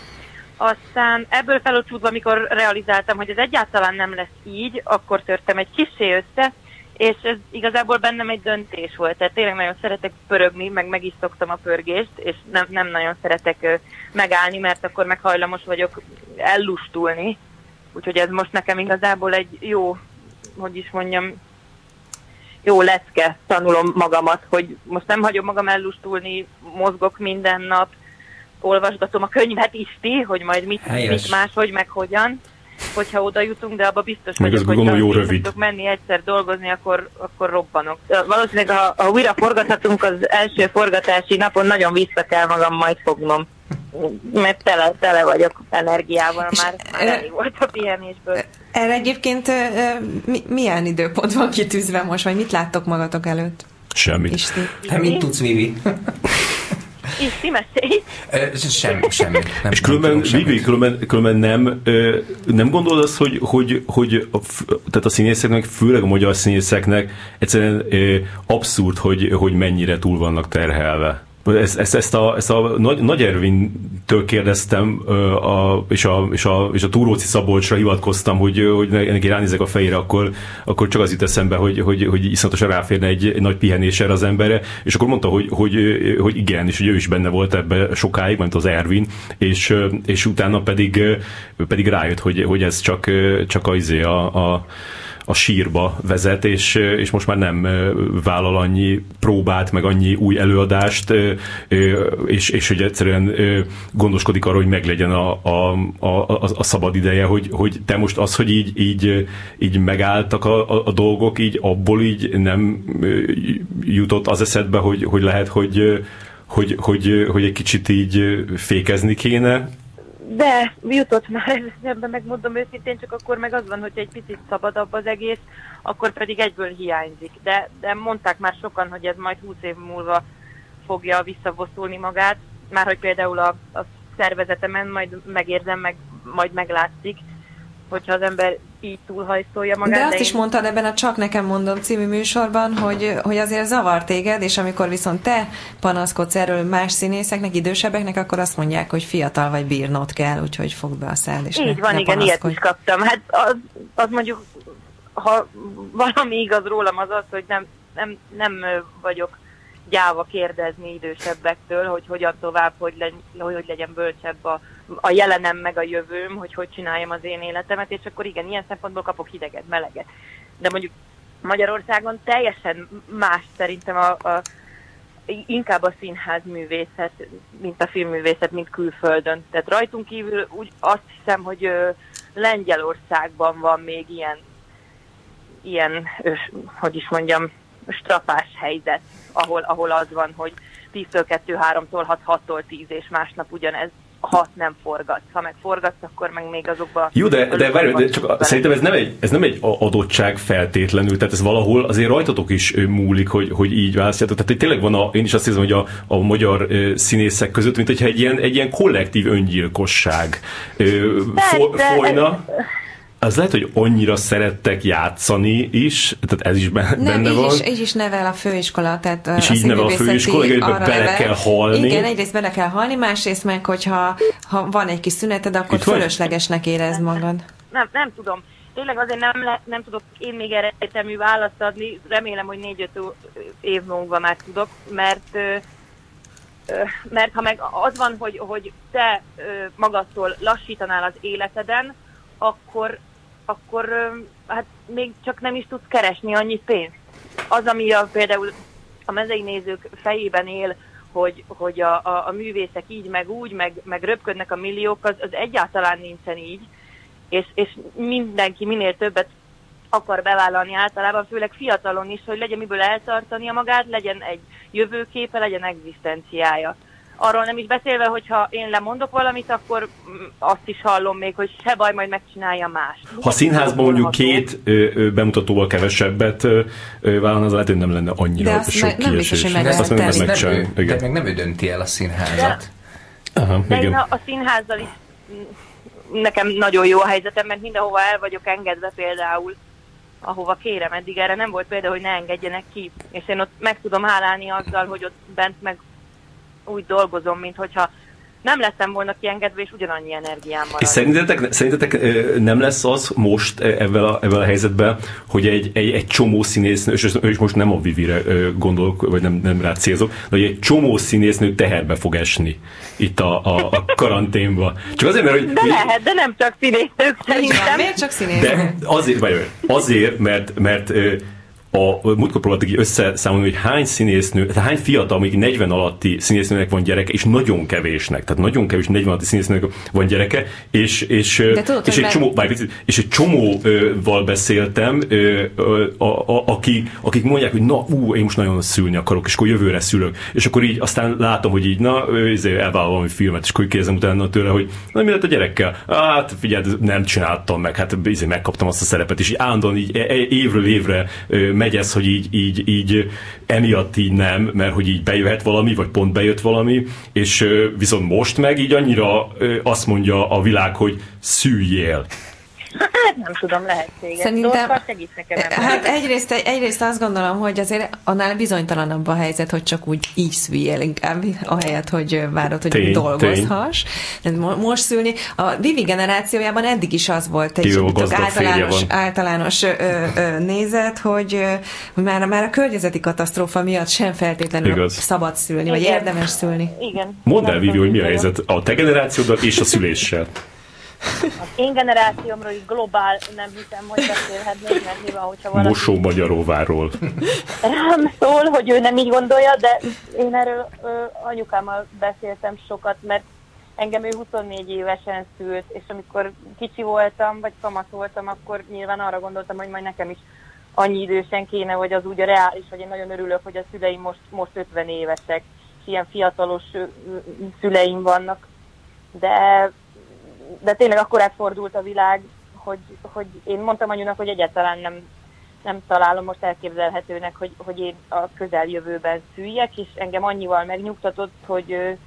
Speaker 4: Aztán ebből felocsúdva, amikor realizáltam, hogy ez egyáltalán nem lesz így, akkor törtem egy kisé össze, és ez igazából bennem egy döntés volt. Tehát tényleg nagyon szeretek pörögni, meg meg is szoktam a pörgést, és nem, nem nagyon szeretek megállni, mert akkor meg hajlamos vagyok ellustulni. Úgyhogy ez most nekem igazából egy jó, hogy is mondjam, jó lecke, tanulom magamat, hogy most nem hagyom magam ellustulni, mozgok minden nap, olvasgatom a könyvet is ti, hogy majd mit,
Speaker 3: Helyes.
Speaker 4: mit máshogy, meg hogyan, hogyha oda jutunk, de abba biztos
Speaker 1: Meg
Speaker 4: vagyok,
Speaker 1: azt gondolom, jó
Speaker 4: ha
Speaker 1: rövid.
Speaker 4: tudok menni egyszer dolgozni, akkor, akkor robbanok. Valószínűleg, ha, ha újra forgathatunk az első forgatási napon, nagyon vissza kell magam majd fognom. Mert tele, tele vagyok energiával,
Speaker 2: És,
Speaker 4: már, már elég volt a pihenésből.
Speaker 2: Erre egyébként mi, milyen időpont van kitűzve most, vagy mit láttok magatok előtt?
Speaker 1: Semmit.
Speaker 2: Isti.
Speaker 3: Te mit tudsz, Vivi?
Speaker 4: Mesélj.
Speaker 3: Ö, Semmi. Nem,
Speaker 1: És különben. Vivi, különben, különben nem, nem gondolod azt, hogy, hogy, hogy a, tehát a színészeknek, főleg a magyar színészeknek egyszerűen abszurd, hogy, hogy mennyire túl vannak terhelve. Ezt, ezt, ezt a, ezt a Nagy, Nagy Ervintől kérdeztem, a, és, a, és, a, és a Túróci Szabolcsra hivatkoztam, hogy, hogy neki ránézek a fejére, akkor, akkor csak az jut eszembe, hogy, hogy, hogy iszonyatosan ráférne egy, egy nagy pihenés erre az emberre, és akkor mondta, hogy, hogy, hogy igen, és hogy ő is benne volt ebbe sokáig, ment az Ervin, és, és utána pedig, pedig rájött, hogy, hogy ez csak, csak a, izé a, a a sírba vezet, és, és most már nem vállal annyi próbát, meg annyi új előadást, és, és hogy egyszerűen gondoskodik arról, hogy meglegyen a, a, a, a szabad ideje, hogy, hogy te most az, hogy így, így, így megálltak a, a, dolgok, így abból így nem jutott az eszedbe, hogy, hogy lehet, hogy, hogy, hogy, hogy egy kicsit így fékezni kéne,
Speaker 4: de jutott már ebben, megmondom őszintén, csak akkor meg az van, hogy egy picit szabadabb az egész, akkor pedig egyből hiányzik. De, de mondták már sokan, hogy ez majd 20 év múlva fogja visszavoszulni magát, már hogy például a, a szervezetemen majd megérzem, meg majd meglátszik, hogyha az ember így túlhajszolja magát.
Speaker 2: De azt de is én... mondtad ebben a Csak nekem mondom című műsorban, hogy, hogy azért zavar téged, és amikor viszont te panaszkodsz erről más színészeknek, idősebbeknek, akkor azt mondják, hogy fiatal vagy bírnod kell, úgyhogy fogd be a száll, és
Speaker 4: Így ne, van, ne igen, ilyet is kaptam. Hát az, az mondjuk, ha valami igaz rólam, az az, hogy nem, nem, nem vagyok gyáva kérdezni idősebbektől, hogy hogyan tovább, hogy, le, hogy legyen bölcsebb a, a jelenem meg a jövőm, hogy hogy csináljam az én életemet, és akkor igen, ilyen szempontból kapok hideget, meleget. De mondjuk Magyarországon teljesen más szerintem a, a inkább a színház művészet, mint a filmművészet, mint külföldön. Tehát rajtunk kívül úgy azt hiszem, hogy ö, Lengyelországban van még ilyen, ilyen ö, hogy is mondjam, strapás helyzet, ahol, ahol az van, hogy 10-től 2, 3-tól 6, 6-tól 10, és másnap ugyanez ha nem forgatsz. Ha meg forgatsz, akkor meg még azokba...
Speaker 1: Jó, de, de, várj, de csak a, szerintem ez nem, egy, ez nem egy adottság feltétlenül, tehát ez valahol azért rajtatok is múlik, hogy, hogy így választjátok. Tehát tényleg van, a, én is azt hiszem, hogy a, a magyar színészek között, mint hogyha egy ilyen, egy ilyen kollektív öngyilkosság fo, folyna. Ez, az lehet, hogy annyira szerettek játszani is, tehát ez is benne
Speaker 2: Nem,
Speaker 1: van.
Speaker 2: Is, így is nevel a főiskola, tehát
Speaker 1: és így nevel a főiskola, hogy bele nevel. kell halni.
Speaker 2: Igen, egyrészt bele kell halni, másrészt meg, hogyha ha van egy kis szüneted, akkor Itt fölöslegesnek érezd magad.
Speaker 4: Nem, nem tudom. Tényleg azért nem, le, nem tudok én még erre egyetemű választ adni, remélem, hogy négy-öt év múlva már tudok, mert mert ha meg az van, hogy, hogy te magadtól lassítanál az életeden, akkor akkor hát még csak nem is tudsz keresni annyi pénzt. Az, ami a, például a mezei nézők fejében él, hogy, hogy a, a, a művészek így, meg úgy, meg, meg röpködnek a milliók, az, az egyáltalán nincsen így, és, és mindenki minél többet akar bevállalni általában, főleg fiatalon is, hogy legyen miből eltartania magát, legyen egy jövőképe, legyen egzisztenciája. Arról nem is beszélve, hogyha én lemondok valamit, akkor mm, azt is hallom még, hogy se baj, majd megcsinálja más.
Speaker 1: Ha színházban mondjuk két ö, bemutatóval kevesebbet vállalna, az lehet, hogy nem lenne annyira
Speaker 2: De
Speaker 1: sok
Speaker 2: me- nem biztos, hogy meg
Speaker 3: azt ő, de meg nem ő dönti el a színházat.
Speaker 4: De, Aha, de igen. én a, a színházzal is mm, nekem nagyon jó a helyzetem, mert mindenhova el vagyok engedve például ahova kérem. Eddig erre nem volt például, hogy ne engedjenek ki. És én ott meg tudom hálálni azzal, hogy ott bent meg úgy dolgozom, mint hogyha nem lettem volna kiengedve, és ugyanannyi energiám marad. És
Speaker 1: szerintetek, szerintetek nem lesz az most ebben a, ebben a helyzetben, hogy egy, egy, egy csomó színésznő, és, és most nem a Vivire gondolok, vagy nem, nem rá célzok, de hogy egy csomó színésznő teherbe fog esni itt a, a, a karanténba. Csak azért, mert hogy...
Speaker 4: De lehet, de nem csak színésznők szerintem.
Speaker 2: Miért csak színésznők? De
Speaker 1: azért, vagy, azért mert, mert a múltkor próbáltak így összeszámolni, hogy hány színésznő, tehát hány fiatal, még 40 alatti színésznőnek van gyereke, és nagyon kevésnek, tehát nagyon kevés 40 alatti színésznőnek van gyereke, és, és, tudod, és, egy, csomó, bár, és egy csomóval beszéltem, a, a, aki, akik mondják, hogy na, ú, én most nagyon szülni akarok, és akkor jövőre szülök. És akkor így aztán látom, hogy így, na, izé, elvállal valami filmet, és akkor kérdezem utána tőle, hogy na, mi lett a gyerekkel? Hát figyelj, nem csináltam meg, hát izé, megkaptam azt a szerepet, és így állandóan így e, e, évről évre megy ez, hogy így, így, így emiatt így nem, mert hogy így bejöhet valami, vagy pont bejött valami, és viszont most meg így annyira azt mondja a világ, hogy szüljél.
Speaker 4: Hát nem tudom, lehetséges.
Speaker 2: Szerintem,
Speaker 4: Dorka, segíts nekem ebben.
Speaker 2: hát egyrészt, egyrészt azt gondolom, hogy azért annál bizonytalanabb a helyzet, hogy csak úgy így szüljél inkább, ahelyett, hogy várod, hogy
Speaker 1: Tény,
Speaker 2: dolgozhass. tény. Most szülni. A Vivi generációjában eddig is az volt egy
Speaker 1: férje
Speaker 2: általános, általános ö, ö, nézet, hogy, ö, hogy már, már a környezeti katasztrófa miatt sem feltétlenül
Speaker 1: Igaz.
Speaker 2: szabad szülni, vagy
Speaker 4: Igen.
Speaker 2: érdemes szülni.
Speaker 4: Igen.
Speaker 1: Mondd el, Vivi, hogy mi a helyzet a te generációddal és a szüléssel.
Speaker 4: Az én generációmról így globál nem hiszem, hogy beszélhetnék, mert nyilván, hogyha valaki
Speaker 1: Mosó Magyaróváról.
Speaker 4: rám szól, hogy ő nem így gondolja, de én erről ö, anyukámmal beszéltem sokat, mert engem ő 24 évesen szült, és amikor kicsi voltam, vagy kamasz voltam, akkor nyilván arra gondoltam, hogy majd nekem is annyi idősen kéne, vagy az úgy a reális, hogy én nagyon örülök, hogy a szüleim most, most 50 évesek, és ilyen fiatalos szüleim vannak. De, de tényleg akkor átfordult a világ, hogy, hogy én mondtam anyunak, hogy egyáltalán nem, nem találom most elképzelhetőnek, hogy, hogy én a közeljövőben szüljek, és engem annyival megnyugtatott, hogy,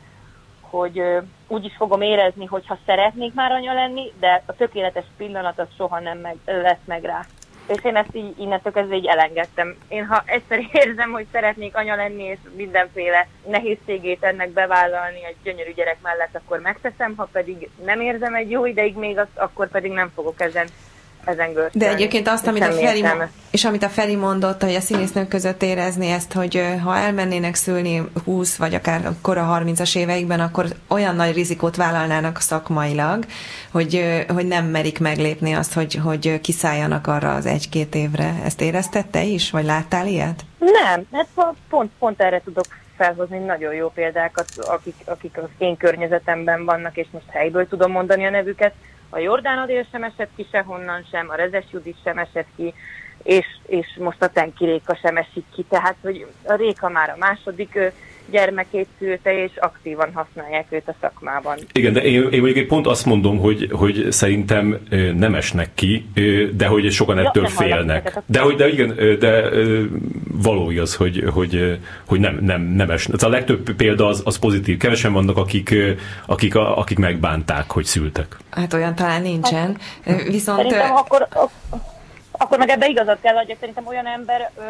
Speaker 4: hogy úgy is fogom érezni, hogyha szeretnék már anya lenni, de a tökéletes pillanat az soha nem meg, lesz meg rá. És én ezt így innentől kezdve így elengedtem. Én ha egyszer érzem, hogy szeretnék anya lenni, és mindenféle nehézségét ennek bevállalni egy gyönyörű gyerek mellett, akkor megteszem, ha pedig nem érzem egy jó ideig még, azt, akkor pedig nem fogok ezen, ezen görcsölni.
Speaker 2: De egyébként azt, amit a Feri, és amit a Feri mondott, hogy a színésznők között érezni ezt, hogy ha elmennének szülni 20 vagy akár a kora 30-as éveikben, akkor olyan nagy rizikót vállalnának szakmailag, hogy, hogy nem merik meglépni azt, hogy, hogy kiszálljanak arra az egy-két évre. Ezt érezted te is, vagy láttál ilyet?
Speaker 4: Nem, hát po- pont, pont erre tudok felhozni nagyon jó példákat, akik, akik az én környezetemben vannak, és most helyből tudom mondani a nevüket. A Jordán Adél sem esett ki sehonnan sem, a Rezes Judit sem esett ki, és, és most a Tenki Réka sem esik ki. Tehát, hogy a Réka már a második gyermekét szülte, és aktívan használják őt a szakmában.
Speaker 1: Igen, de én, én mondjuk pont azt mondom, hogy, hogy szerintem nem esnek ki, de hogy sokan
Speaker 4: Ja,
Speaker 1: ettől
Speaker 4: hallak
Speaker 1: félnek. De hogy de igen, de való igaz, hogy, hogy, hogy nem, nem, nem esnek. Ez a legtöbb példa az, az pozitív. Kevesen vannak, akik, akik, akik megbánták, hogy szültek.
Speaker 2: Hát olyan talán nincsen. Ö, Viszont
Speaker 4: Szerintem akkor, ak- akkor meg ebbe igazat kell adjak, szerintem olyan ember ö,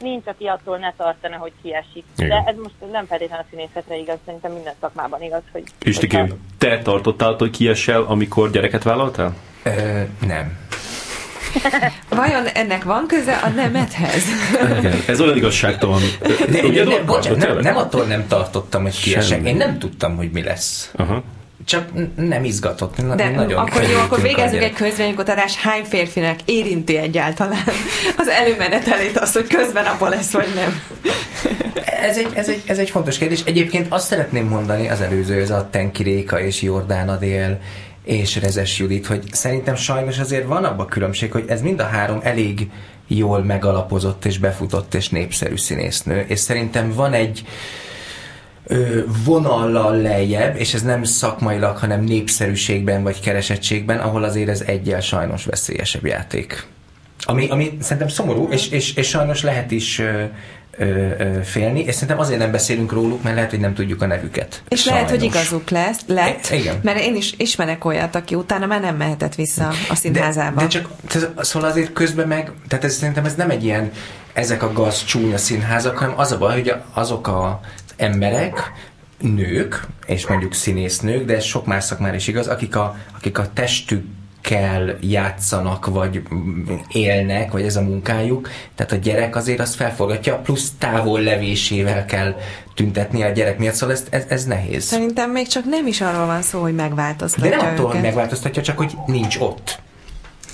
Speaker 4: nincs, aki attól ne tartana, hogy kiesik.
Speaker 1: Igen.
Speaker 4: De ez most nem feltétlenül a színészetre igaz, szerintem minden szakmában igaz, hogy...
Speaker 1: Istikém, te tartottál, hogy kiesel, amikor gyereket vállaltál?
Speaker 3: Ö, nem.
Speaker 2: vajon ennek van köze a nemethez?
Speaker 1: Igen. Ez olyan igazságtalan.
Speaker 3: De, de, de, bocsánat, nem, nem attól nem tartottam, hogy kiesek. Én nem tudtam, hogy mi lesz.
Speaker 1: Aha.
Speaker 3: Csak nem izgatott. Na-
Speaker 2: De
Speaker 3: nagyon
Speaker 2: akkor jó, akkor végezzük egy közvénykutatás, hány férfinek érinti egyáltalán az előmenetelét az, hogy közben apa lesz, vagy nem?
Speaker 3: Ez egy, ez, egy, ez egy fontos kérdés. Egyébként azt szeretném mondani az előző, ez a Tenki Réka és Jordán Adél és Rezes Judit, hogy szerintem sajnos azért van abban különbség, hogy ez mind a három elég jól megalapozott és befutott és népszerű színésznő, és szerintem van egy vonallal lejjebb, és ez nem szakmailag, hanem népszerűségben vagy keresettségben, ahol azért ez egyel sajnos veszélyesebb játék. Ami, ami szerintem szomorú, és, és, és sajnos lehet is ö, ö, ö, félni, és szerintem azért nem beszélünk róluk, mert lehet, hogy nem tudjuk a nevüket.
Speaker 2: És
Speaker 3: sajnos.
Speaker 2: lehet, hogy igazuk lesz, lett,
Speaker 3: I- igen.
Speaker 2: mert én is ismerek olyat, aki utána már nem mehetett vissza a színházába.
Speaker 3: De, de csak, szóval azért közben meg, tehát ez, szerintem ez nem egy ilyen, ezek a gaz csúnya színházak, hanem az a baj, hogy azok a emberek, nők, és mondjuk színésznők, de ez sok más szakmára is igaz, akik a, akik a testükkel játszanak, vagy élnek, vagy ez a munkájuk, tehát a gyerek azért azt felforgatja, plusz távol levésével kell tüntetni a gyerek miatt, szóval ez, ez, ez nehéz.
Speaker 2: Szerintem még csak nem is arról van szó, hogy
Speaker 3: De
Speaker 2: megváltoztatja
Speaker 3: nem attól, hogy
Speaker 2: őket.
Speaker 3: megváltoztatja, csak hogy nincs ott.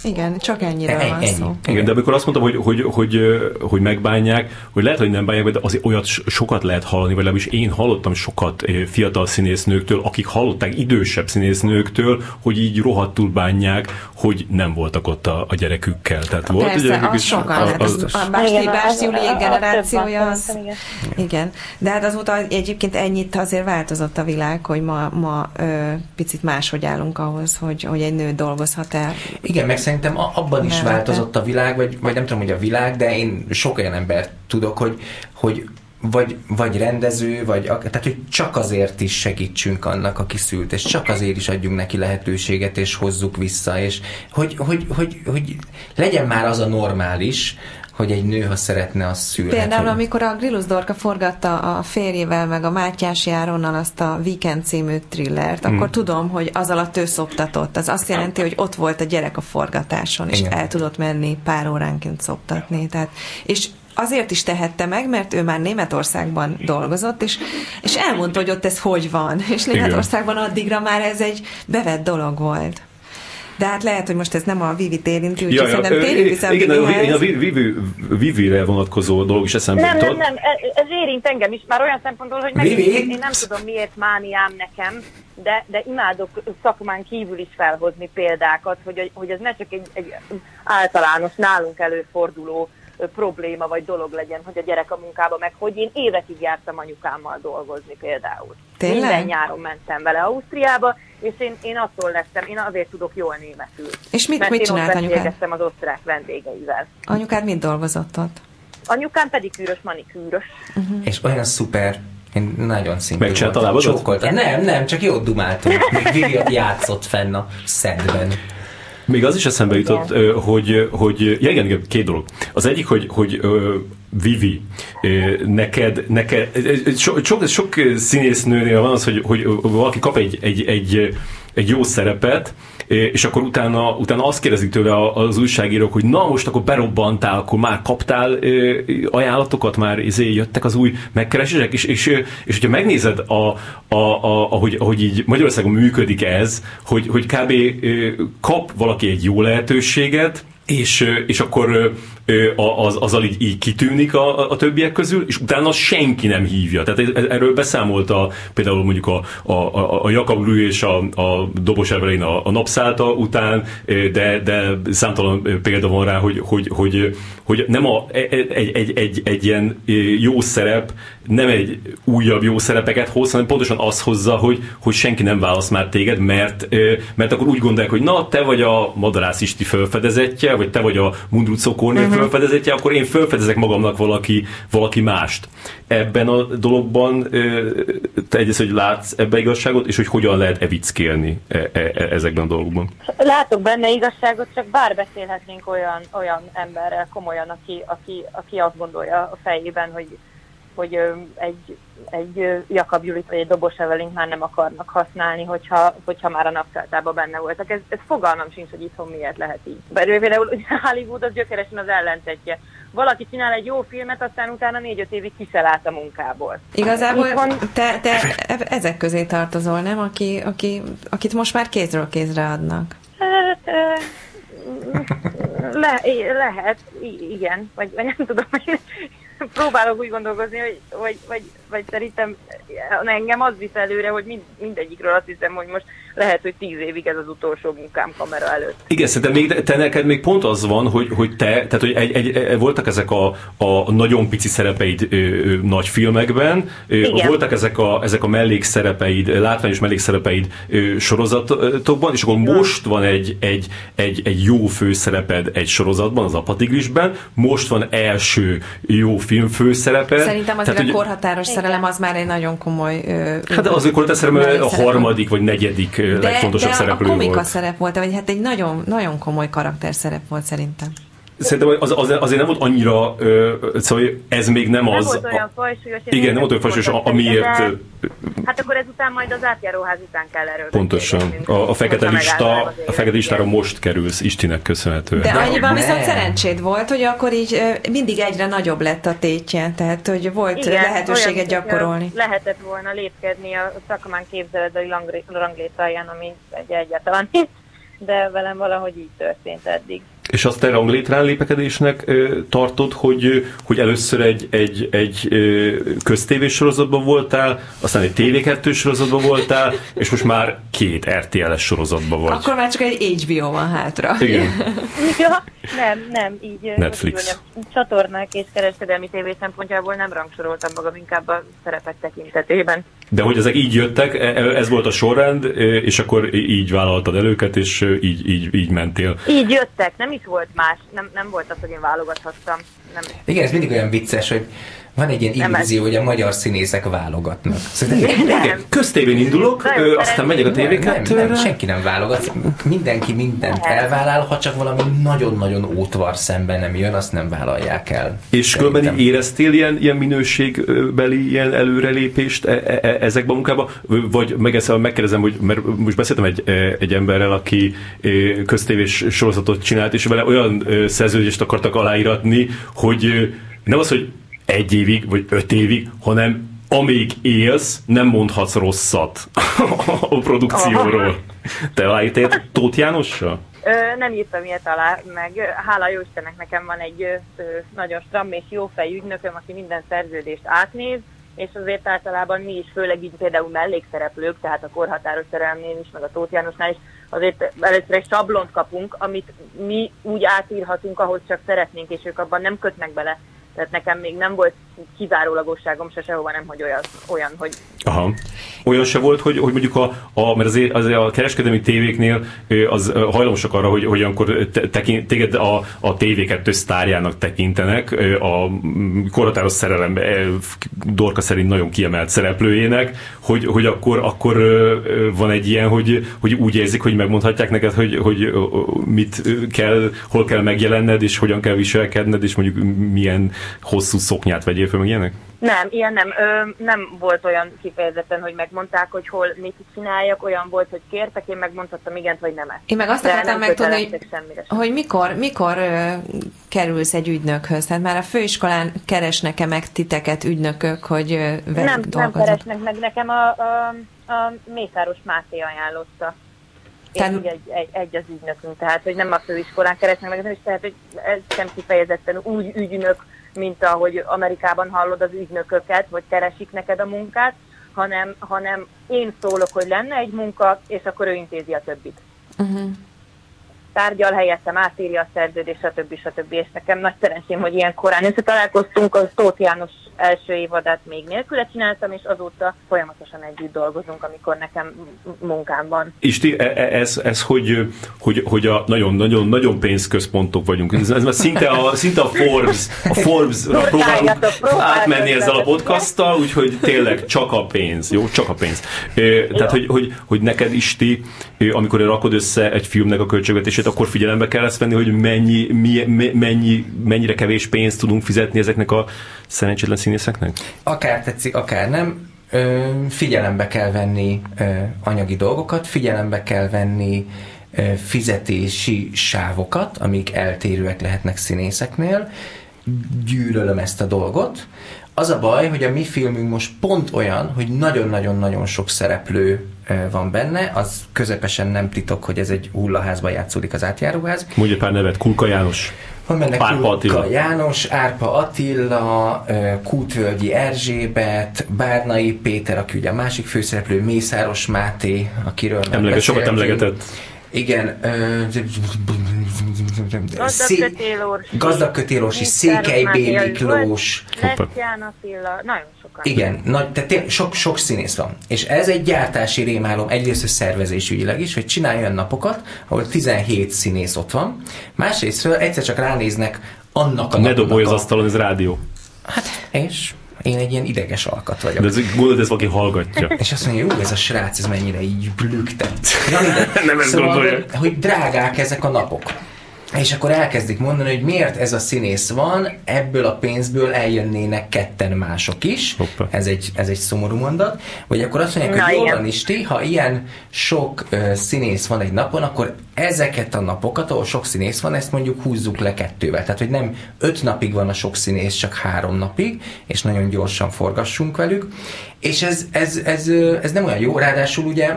Speaker 2: Igen, csak ennyiről
Speaker 3: Ennyi,
Speaker 2: van
Speaker 3: ennyi.
Speaker 2: szó.
Speaker 1: Igen, de amikor azt mondtam, hogy, hogy, hogy, hogy megbánják, hogy lehet, hogy nem bánják, de azért olyat sokat lehet hallani, vagy legalábbis én hallottam sokat fiatal színésznőktől, akik hallották idősebb színésznőktől, hogy így rohadtul bánják, hogy nem voltak ott a, a gyerekükkel. Tehát volt a
Speaker 2: Persze,
Speaker 1: gyerekük
Speaker 2: az
Speaker 1: is,
Speaker 2: sokan,
Speaker 1: a-
Speaker 2: hát az, a Básti,
Speaker 4: Igen,
Speaker 2: Básti
Speaker 4: az- az- az
Speaker 2: generációja
Speaker 4: több van,
Speaker 2: az...
Speaker 4: szerintem,
Speaker 2: Igen, de hát azóta egyébként ennyit azért változott a világ, hogy ma, ma ö, picit máshogy állunk ahhoz, hogy, hogy egy nő dolgozhat el.
Speaker 3: Igen, meg szerintem abban is változott a világ, vagy, vagy nem tudom, hogy a világ, de én sok olyan embert tudok, hogy, hogy vagy, vagy rendező, vagy tehát, hogy csak azért is segítsünk annak, aki szült, és csak azért is adjunk neki lehetőséget, és hozzuk vissza, és hogy, hogy, hogy, hogy legyen már az a normális, hogy egy nő, ha szeretne, az szülhet.
Speaker 2: Például,
Speaker 3: hogy...
Speaker 2: amikor a Grillus Dorka forgatta a férjével, meg a Mátyás Járonnal azt a Weekend című thrillert,
Speaker 3: Hmm.
Speaker 2: akkor tudom, hogy az alatt ő szoptatott. Az azt jelenti, hogy ott volt a gyerek a forgatáson, és
Speaker 3: Igen.
Speaker 2: el tudott menni pár óránként szoptatni. Tehát, és azért is tehette meg, mert ő már Németországban dolgozott, és, és elmondta, hogy ott ez hogy van. És Németországban addigra már ez egy bevett dolog volt. De hát lehet, hogy most ez nem a Vivit érinti, úgyhogy
Speaker 1: Ja, ja,
Speaker 2: szerintem térjünk vissza a
Speaker 1: igen, a, én a Vi- Vivi, Vivi-re vonatkozó dolog is eszembe
Speaker 4: Nem, nem,
Speaker 1: jutott.
Speaker 4: nem, e- ez érint engem is, már olyan szempontból, hogy meg én, én nem tudom miért mániám nekem, de, de imádok szakmán kívül is felhozni példákat, hogy, hogy ez ne csak egy, egy általános, nálunk előforduló probléma vagy dolog legyen, hogy a gyerek a munkába meg, hogy én évekig jártam anyukámmal dolgozni például.
Speaker 2: Tényleg?
Speaker 4: Minden nyáron mentem vele Ausztriába, és én, én attól lettem, én azért tudok jól németül.
Speaker 2: És mit-
Speaker 4: mert
Speaker 2: mit
Speaker 4: én
Speaker 2: csinált
Speaker 4: ott
Speaker 2: anyukád?
Speaker 4: az osztrák vendégeivel.
Speaker 2: Anyukád mit dolgozott ott?
Speaker 4: Anyukám pedig kűrös, manikűrös.
Speaker 3: És olyan szuper, én nagyon szimpi
Speaker 1: Megcsinálta a lábadat?
Speaker 3: Nem, nem, csak jót dumáltunk. Még Vivi játszott fenn a szedben.
Speaker 1: Még az is eszembe jutott, ö, hogy, hogy ja, igen, igen, két dolog. Az egyik, hogy, hogy Vivi, neked, neked so, sok, sok színésznőnél van az, hogy, hogy valaki kap egy, egy, egy, egy jó szerepet, és akkor utána, utána azt kérdezik tőle az újságírók, hogy na most akkor berobbantál, akkor már kaptál ajánlatokat, már izé jöttek az új megkeresések, és, és, és, hogyha megnézed, a, a, a, ahogy, ahogy így Magyarországon működik ez, hogy, hogy kb. kap valaki egy jó lehetőséget, és, és akkor az, azzal így, így kitűnik a, a többiek közül, és utána senki nem hívja. Tehát erről beszámolt a, például mondjuk a, a, a, a Jakab Lű és a, a Dobos Evelyn a, a napszálta után, de, de számtalan példa van rá, hogy, hogy, hogy, hogy nem a, egy, egy, egy, egy, egy ilyen jó szerep, nem egy újabb jó szerepeket hoz, hanem pontosan az hozza, hogy, hogy senki nem választ már téged, mert, mert akkor úgy gondolják, hogy na, te vagy a Madarász felfedezetje, vagy te vagy a Mundrucó felfedezetje, akkor én felfedezek magamnak valaki, valaki mást. Ebben a dologban te egyrészt, hogy látsz ebbe igazságot, és hogy hogyan lehet evickélni e, e, e, ezekben a dolgokban.
Speaker 4: Látok benne igazságot, csak bár beszélhetnénk olyan, olyan emberrel komolyan, aki, aki, aki azt gondolja a fejében, hogy, hogy egy, egy Jakab Julit vagy egy Dobos Evelint már nem akarnak használni, hogyha, hogyha már a napszáltában benne voltak. Ez, ez fogalmam sincs, hogy itthon miért lehet így. Bár például Hollywood az gyökeresen az ellentetje. Valaki csinál egy jó filmet, aztán utána négy-öt évig kiszel át a munkából.
Speaker 2: Igazából
Speaker 4: Itthon-
Speaker 2: te, te ezek közé tartozol, nem? Aki, aki, akit most már kézről kézre adnak.
Speaker 4: Hát, le, lehet, igen, vagy, vagy nem tudom, hogy próbálok úgy gondolkozni, hogy, vagy, vagy, vagy szerintem engem az visz előre, hogy mind, mindegyikről azt hiszem, hogy most lehet, hogy tíz évig ez az utolsó munkám kamera előtt.
Speaker 1: Igen, szerintem még, te neked még pont az van, hogy, hogy te, tehát hogy egy, egy, egy, voltak ezek a, a nagyon pici szerepeid ö, ö, nagy filmekben, ö,
Speaker 4: Igen.
Speaker 1: voltak ezek a, ezek a mellékszerepeid, látványos mellékszerepeid ö, sorozatokban, és akkor most van egy, egy, egy, egy jó főszereped egy sorozatban, az Apatigrisben, most van első jó film főszereped.
Speaker 2: Szerintem azért
Speaker 1: Tehát,
Speaker 2: a korhatáros szerelem az már egy nagyon komoly... Ö,
Speaker 1: Hát de azért akkor te szerintem a harmadik vagy negyedik
Speaker 2: de,
Speaker 1: legfontosabb
Speaker 2: de a
Speaker 1: szereplő
Speaker 2: komika
Speaker 1: volt.
Speaker 2: szerep volt, vagy hát egy nagyon, nagyon komoly karakterszerep volt szerintem.
Speaker 1: Szerintem az, az, azért nem volt annyira, ö, szóval ez még nem
Speaker 4: Nem
Speaker 1: az...
Speaker 4: volt olyan fajsúlyos.
Speaker 1: igen, nem volt olyan fajsúlyos, amiért...
Speaker 4: de- Hát akkor ezután majd az átjáróház után kell erről
Speaker 1: Pontosan. A, a fekete lista, a fekete listára most kerülsz, Istinek köszönhetően.
Speaker 2: De annyiban viszont szerencséd volt, hogy akkor így mindig egyre nagyobb lett a tétje, tehát hogy volt
Speaker 4: Igen,
Speaker 2: lehetőséget gyakorolni.
Speaker 4: Lehetett volna lépkedni a szakmán képzeletbeli ranglétráján, ami egy egyáltalán nincs, de velem valahogy így történt eddig.
Speaker 1: És azt te ranglétrán lépekedésnek ö, tartod, hogy, hogy először egy, egy, egy ö, köztévés sorozatban voltál, aztán egy TV2 sorozatban voltál, és most már két RTL-es sorozatban vagy.
Speaker 2: Akkor már csak egy HBO van hátra.
Speaker 1: Igen.
Speaker 4: Ja, nem, nem, így
Speaker 1: Netflix.
Speaker 4: mondjam, csatornák és kereskedelmi tévé szempontjából nem rangsoroltam magam inkább a szerepek tekintetében.
Speaker 1: De hogy ezek így jöttek, e- e- ez volt a sorrend, és akkor így vállaltad el őket, és így, így, így mentél.
Speaker 4: Így jöttek, nem is volt más, nem, nem volt az, hogy én válogathattam. Nem.
Speaker 3: Igen, ez mindig olyan vicces, hogy van egy ilyen illúzió, hogy a magyar színészek válogatnak.
Speaker 4: Szerintem,
Speaker 1: igen, köztévén indulok, ö, aztán megyek a tv
Speaker 3: nem, nem, senki nem válogat. Mindenki mindent elvállal, ha csak valami nagyon-nagyon ótvar szemben nem jön, azt nem vállalják el.
Speaker 1: És különben éreztél ilyen, ilyen minőségbeli ilyen előrelépést e, e, e, ezekben a munkában? Vagy megeszem, megkérdezem, hogy mert most beszéltem egy, egy emberrel, aki köztévés sorozatot csinált, és vele olyan szerződést akartak aláíratni, hogy nem az, hogy egy évig, vagy öt évig, hanem amíg élsz, nem mondhatsz rosszat a produkcióról. Te aláírtél Tóth Jánossal?
Speaker 4: Ö, nem írtam ilyet alá, meg hála jó Istennek nekem van egy ö, nagyon stram és jó fejű ügynököm, aki minden szerződést átnéz, és azért általában mi is, főleg így például mellékszereplők, tehát a korhatáros szerelmnél is, meg a Tóth Jánosnál is, azért először egy sablont kapunk, amit mi úgy átírhatunk, ahogy csak szeretnénk, és ők abban nem kötnek bele tehát nekem még nem volt kizárólagosságom se sehova nem, hogy olyan, olyan hogy...
Speaker 1: Aha. Olyan se volt, hogy, hogy mondjuk a, a mert azért, azért a kereskedelmi tévéknél az hajlamosak arra, hogy, hogy te, tekint, téged a, a TV2 sztárjának tekintenek, a korhatáros szerelem Dorka szerint nagyon kiemelt szereplőjének, hogy, hogy akkor, akkor van egy ilyen, hogy, hogy úgy érzik, hogy megmondhatják neked, hogy, hogy mit kell, hol kell megjelenned, és hogyan kell viselkedned, és mondjuk milyen hosszú szoknyát vegyél fel, meg ilyenek?
Speaker 4: Nem, ilyen nem. Ö, nem volt olyan kifejezetten, hogy megmondták, hogy hol mit csináljak, olyan volt, hogy kértek, én megmondhattam igent, vagy nemet.
Speaker 2: Én meg azt De akartam megtudni, hogy, hogy mikor, mikor ö, kerülsz egy ügynökhöz? Tehát már a főiskolán keresnek-e meg titeket ügynökök, hogy ö,
Speaker 4: Nem, nem keresnek meg, nekem a, a, a Mészáros Máté ajánlotta. Tehát... Egy, egy, egy az ügynökünk, tehát hogy nem a főiskolán keresnek meg, nem is tehát, hogy ez sem kifejezetten úgy ügynök, mint ahogy Amerikában hallod az ügynököket, hogy keresik neked a munkát, hanem, hanem én szólok, hogy lenne egy munka, és akkor ő intézi a többit. Uh-huh tárgyal helyettem, átírja a szerződést, stb. stb. És nekem nagy szerencsém, hogy ilyen korán összetalálkoztunk, az Tóth János első évadát még nélküle csináltam, és azóta folyamatosan együtt dolgozunk, amikor nekem munkám van.
Speaker 1: Isti, e, e, ez, ez hogy, hogy, hogy a nagyon-nagyon-nagyon pénzközpontok vagyunk. Ez, ez már szinte a, szinte a Forbes, a Forbes próbálunk átmenni ezzel a podcasttal, úgyhogy tényleg csak a pénz, jó? Csak a pénz. Tehát, hogy, hogy, hogy neked Isti, amikor rakod össze egy filmnek a költségvetését, akkor figyelembe kell ezt venni, hogy mennyi, mi, mennyi, mennyire kevés pénzt tudunk fizetni ezeknek a szerencsétlen színészeknek?
Speaker 3: Akár tetszik, akár nem. Ö, figyelembe kell venni ö, anyagi dolgokat, figyelembe kell venni ö, fizetési sávokat, amik eltérőek lehetnek színészeknél. Gyűlölöm ezt a dolgot. Az a baj, hogy a mi filmünk most pont olyan, hogy nagyon-nagyon-nagyon sok szereplő van benne, az közepesen nem titok, hogy ez egy hullaházban játszódik az átjáróház.
Speaker 1: Mondja pár nevet, Kulka János.
Speaker 3: Van benne Árpa Kulka Attila. János, Árpa Attila, Kútvölgyi Erzsébet, Bárnai Péter, aki ugye a másik főszereplő, Mészáros Máté, akiről
Speaker 1: Emleget, sokat emlegetett.
Speaker 3: Igen.
Speaker 4: Gazdagkötélorsi,
Speaker 3: Székely. Miklós.
Speaker 4: Leszján Attila, nagyon sokan.
Speaker 3: Igen, nagy, tehát sok, sok színész van. És ez egy gyártási rémálom, egyrészt a szervezésügyileg is, hogy csinálj olyan napokat, ahol 17 színész ott van, másrésztről egyszer csak ránéznek annak a
Speaker 1: Ne dobolj az asztalon, ez rádió.
Speaker 3: Hát, és? én egy ilyen ideges alkat vagyok.
Speaker 1: De ez, gondolod, ez valaki hallgatja.
Speaker 3: És azt mondja, jó, ez a srác, ez mennyire így blüktet. Ja,
Speaker 1: Nem ezt szóval, gondolja.
Speaker 3: Hogy drágák ezek a napok. És akkor elkezdik mondani, hogy miért ez a színész van, ebből a pénzből eljönnének ketten mások is. Hoppa. Ez egy, ez egy szomorú mondat. Vagy akkor azt mondják, Na, hogy jól van Isti, ha ilyen sok uh, színész van egy napon, akkor ezeket a napokat, ahol sok színész van, ezt mondjuk húzzuk le kettővel. Tehát, hogy nem öt napig van a sok színész, csak három napig, és nagyon gyorsan forgassunk velük. És ez, ez, ez, ez nem olyan jó, ráadásul ugye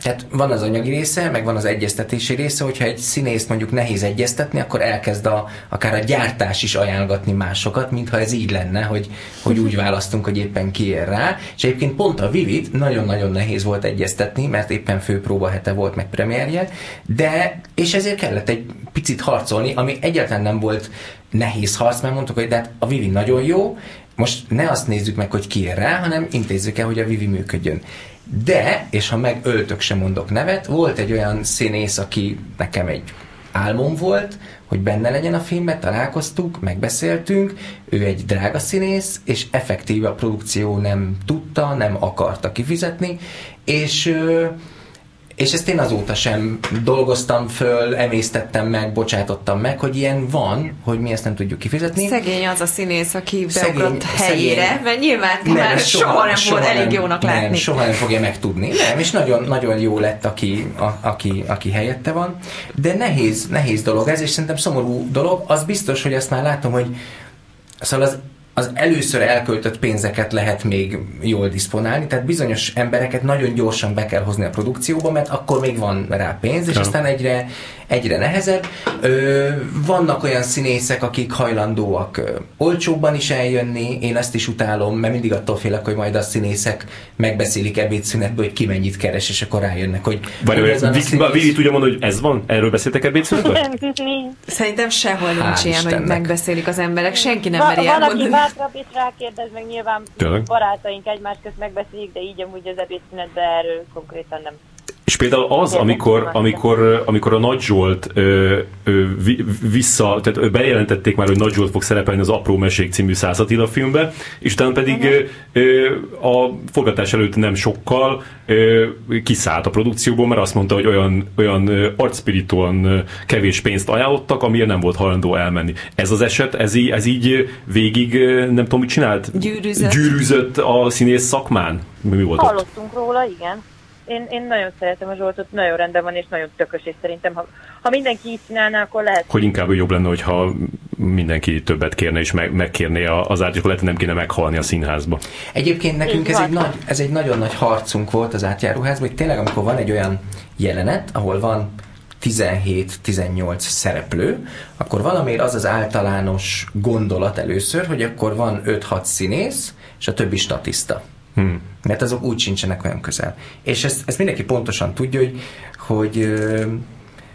Speaker 3: tehát van az anyagi része, meg van az egyeztetési része, hogyha egy színészt mondjuk nehéz egyeztetni, akkor elkezd a, akár a gyártás is ajánlgatni másokat, mintha ez így lenne, hogy, hogy úgy választunk, hogy éppen kiér rá. És egyébként pont a Vivit nagyon-nagyon nehéz volt egyeztetni, mert éppen főpróba hete volt meg premierje, de, és ezért kellett egy picit harcolni, ami egyáltalán nem volt nehéz harc, mert mondtuk, hogy de hát a Vivi nagyon jó, most ne azt nézzük meg, hogy ki ér rá, hanem intézzük el, hogy a Vivi működjön. De, és ha megöltök, sem mondok nevet, volt egy olyan színész, aki nekem egy álmom volt, hogy benne legyen a filmben, találkoztuk, megbeszéltünk, ő egy drága színész, és effektíve a produkció nem tudta, nem akarta kifizetni, és és ezt én azóta sem dolgoztam föl, emésztettem meg, bocsátottam meg, hogy ilyen van, hogy mi ezt nem tudjuk kifizetni.
Speaker 2: Szegény az a színész, aki beugrott helyére, szegény, mert nyilván nem, már soha, soha nem soha volt nem, elég jónak
Speaker 3: nem,
Speaker 2: látni.
Speaker 3: soha nem fogja megtudni. Nem, és nagyon, nagyon jó lett, aki, a, aki, aki helyette van. De nehéz, nehéz dolog ez, és szerintem szomorú dolog. Az biztos, hogy azt már látom, hogy Szóval az az először elköltött pénzeket lehet még jól diszponálni, tehát bizonyos embereket nagyon gyorsan be kell hozni a produkcióba, mert akkor még van rá pénz, és ja. aztán egyre, egyre nehezebb. Ö, vannak olyan színészek, akik hajlandóak ö, olcsóbban is eljönni, én ezt is utálom, mert mindig attól félek, hogy majd a színészek megbeszélik ebédszünetből, hogy ki mennyit keres, és akkor rájönnek, hogy...
Speaker 1: Vagy olyan, Vili tudja mondani, hogy ez van? Erről beszéltek ebédszünetből?
Speaker 2: Szerintem sehol nincs ilyen, hogy megbeszélik az emberek, senki nem meri elmondani
Speaker 4: bátrabb is rákérdez, meg nyilván Tényleg? barátaink egymás közt megbeszéljük, de így amúgy az ebédszünetben erről konkrétan nem
Speaker 1: és például az, amikor, amikor, amikor a Nagy Zsolt ö, ö, vissza, tehát bejelentették már, hogy Nagy Zsolt fog szerepelni az Apró Mesék című Szászatila filmbe, és utána pedig ö, ö, a forgatás előtt nem sokkal ö, kiszállt a produkcióból, mert azt mondta, hogy olyan, olyan arcspirituan kevés pénzt ajánlottak, amiért nem volt hajlandó elmenni. Ez az eset, ez így, ez így végig, nem tudom, mit csinált?
Speaker 2: Gyűrűzött.
Speaker 1: Gyűrűzött a színész szakmán? Mi volt
Speaker 4: Hallottunk ott? róla, igen én, én nagyon szeretem a Zsoltot, nagyon rendben van, és nagyon tökös, és szerintem, ha, ha mindenki így csinálná, akkor lehet...
Speaker 1: Hogy inkább jobb lenne, hogyha mindenki többet kérne, és meg, megkérné az át, és lehet, nem kéne meghalni a színházba.
Speaker 3: Egyébként nekünk ez egy, nagy, ez egy nagyon nagy harcunk volt az átjáróházban, hogy tényleg amikor van egy olyan jelenet, ahol van 17-18 szereplő, akkor valamiért az az általános gondolat először, hogy akkor van 5-6 színész, és a többi statiszta. Hmm. Mert azok úgy sincsenek olyan közel. És ezt, ezt mindenki pontosan tudja, hogy, hogy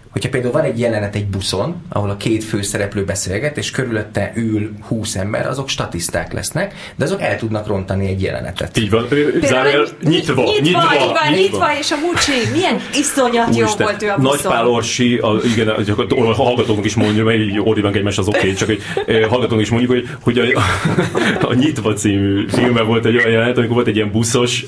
Speaker 3: hogyha például van egy jelenet egy buszon, ahol a két főszereplő beszélget, és körülötte ül 20 ember, azok statiszták lesznek, de azok el tudnak rontani egy jelenetet.
Speaker 1: Így van, zárójel, nyitva,
Speaker 2: nyitva, nyitva, nyitva, nyitva, és a Mucsi, milyen iszonyat jó volt ő a buszon.
Speaker 1: Nagy Pál Orsi, a, igen, a hallgatóknak is mondja, mert így ordítunk egymás az oké, okay, csak hogy hallgatónak is mondjuk, hogy, hogy a, a, a Nyitva című filmben volt egy olyan jelenet, amikor volt egy ilyen buszos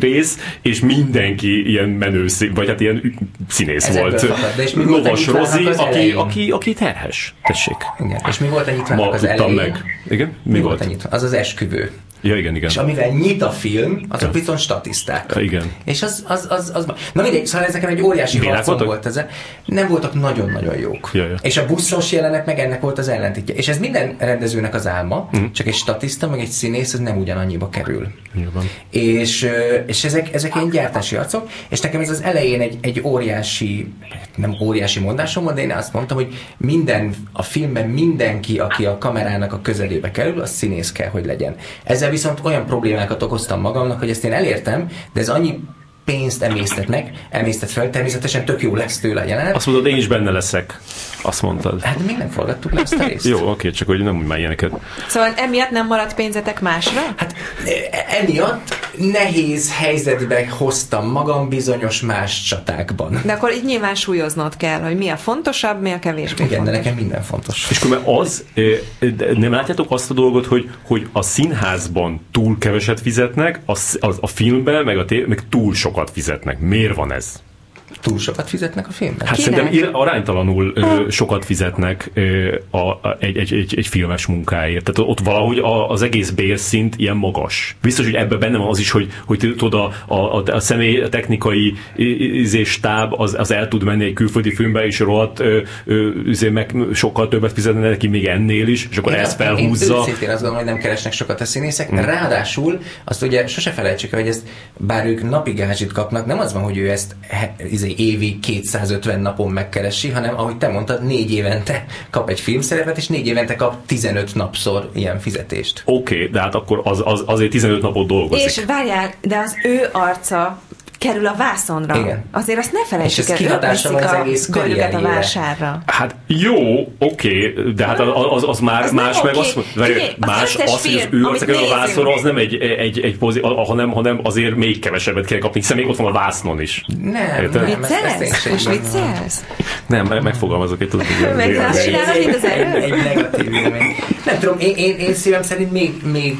Speaker 1: rész, és mindenki ilyen menő, vagy hát ilyen színész Ez volt.
Speaker 3: De és mi
Speaker 1: Lovas Rozi, aki, aki, aki terhes. Tessék.
Speaker 3: Igen. És mi volt a nyitvának az elején? meg.
Speaker 1: Igen? Mi, mi volt?
Speaker 3: volt a Az az esküvő.
Speaker 1: Ja, igen, igen.
Speaker 3: És amivel nyit a film, azok ja. viszont statiszták.
Speaker 1: Ja, igen.
Speaker 3: És az, az, az, az, Na mindegy, szóval ezeken egy óriási harcom volt ez. Nem voltak nagyon-nagyon jók.
Speaker 1: Ja, ja.
Speaker 3: És a buszos jelenet meg ennek volt az ellentétje. És ez minden rendezőnek az álma, mm. csak egy statiszta, meg egy színész, ez nem ugyanannyiba kerül.
Speaker 1: Nyilván.
Speaker 3: És, és ezek, ezek ilyen gyártási arcok, és nekem ez az elején egy, egy óriási, nem óriási mondásom volt, de én azt mondtam, hogy minden, a filmben mindenki, aki a kamerának a közelébe kerül, az színész kell, hogy legyen. Ezzel ezzel viszont olyan problémákat okoztam magamnak, hogy ezt én elértem, de ez annyi pénzt emésztet meg, emésztet fel, természetesen tök jó lesz tőle a jelenet.
Speaker 1: Azt mondod, én is benne leszek. Azt mondtad.
Speaker 3: Hát még nem forgattuk le ezt a részt.
Speaker 1: Jó, oké, csak hogy nem úgy már ilyeneket.
Speaker 2: Szóval emiatt nem maradt pénzetek másra?
Speaker 3: Hát e, emiatt nehéz helyzetbe hoztam magam bizonyos más csatákban.
Speaker 2: De akkor így nyilván súlyoznod kell, hogy mi a fontosabb, mi a kevésbé
Speaker 3: Igen,
Speaker 2: fontos.
Speaker 3: de nekem minden fontos.
Speaker 1: És akkor az, nem látjátok azt a dolgot, hogy, hogy a színházban túl keveset fizetnek, a, a, a filmben, meg, a tév, meg túl sokat fizetnek. Miért van ez?
Speaker 3: Túl sokat fizetnek a filmben?
Speaker 1: Hát Kinek? szerintem aránytalanul ö, sokat fizetnek ö, a, a, egy, egy, egy, egy filmes munkáért. Tehát ott valahogy a, az egész bérszint ilyen magas. Biztos, hogy ebben benne van az is, hogy, hogy tudod, a, a, a személy a technikai stáb az, az el tud menni egy külföldi filmbe, és rohadt ö, ö, azért meg sokkal többet fizetne neki még ennél is, és akkor én ezt felhúzza. Én
Speaker 3: őszintén azt gondolom, hogy nem keresnek sokat a színészek. Hmm. Ráadásul azt ugye sose felejtsük, hogy ezt bár ők napi gázsit kapnak, nem az van, hogy ő ezt izé, évi 250 napon megkeresi, hanem ahogy te mondtad, négy évente kap egy filmszerepet, és négy évente kap 15 napszor ilyen fizetést.
Speaker 1: Oké, okay, de hát akkor az, az, azért 15 napot dolgozik.
Speaker 2: És várjál, de az ő arca kerül a vászonra.
Speaker 3: Igen.
Speaker 2: Azért azt ne felejtsük
Speaker 3: És ez
Speaker 2: el,
Speaker 3: kihatása van az
Speaker 2: a
Speaker 3: egész
Speaker 2: a vásárra.
Speaker 1: Hát jó, oké, de hát az, az, az már
Speaker 2: Az
Speaker 1: más, meg
Speaker 2: oké.
Speaker 1: azt
Speaker 2: Figyelj,
Speaker 1: más az, hogy az
Speaker 2: film,
Speaker 1: ő
Speaker 2: amit
Speaker 1: arca kerül a vászonra, az nem egy, egy, egy pozi, hanem, hanem azért még kevesebbet kell kapni, hiszen még ott van a vásznon is.
Speaker 3: Nem,
Speaker 1: Érted?
Speaker 3: nem,
Speaker 2: Viccelsz? Most viccelsz?
Speaker 1: Nem, me- megfogalmazok egy tudod, hogy
Speaker 2: azt
Speaker 3: egy, negatív élmény. Nem tudom, én, én, én szívem szerint még, még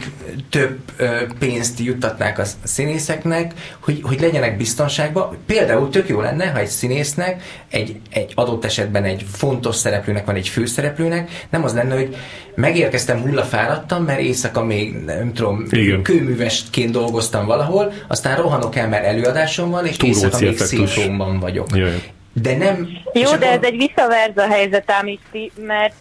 Speaker 3: több pénzt juttatnák a színészeknek, hogy, hogy legyenek biztonságban. Például tök jó lenne, ha egy színésznek, egy, egy adott esetben egy fontos szereplőnek van egy főszereplőnek, nem az lenne, hogy megérkeztem hullafáradtam, mert éjszaka még nem tudom,
Speaker 1: Igen.
Speaker 3: kőművesként dolgoztam valahol, aztán rohanok el, mert előadásom van, és
Speaker 1: Túróci
Speaker 3: éjszaka még szinkronban vagyok.
Speaker 1: Jaj.
Speaker 3: De nem...
Speaker 4: Jó, de
Speaker 3: akkor-
Speaker 4: ez egy visszaverza helyzet, Amisti, mert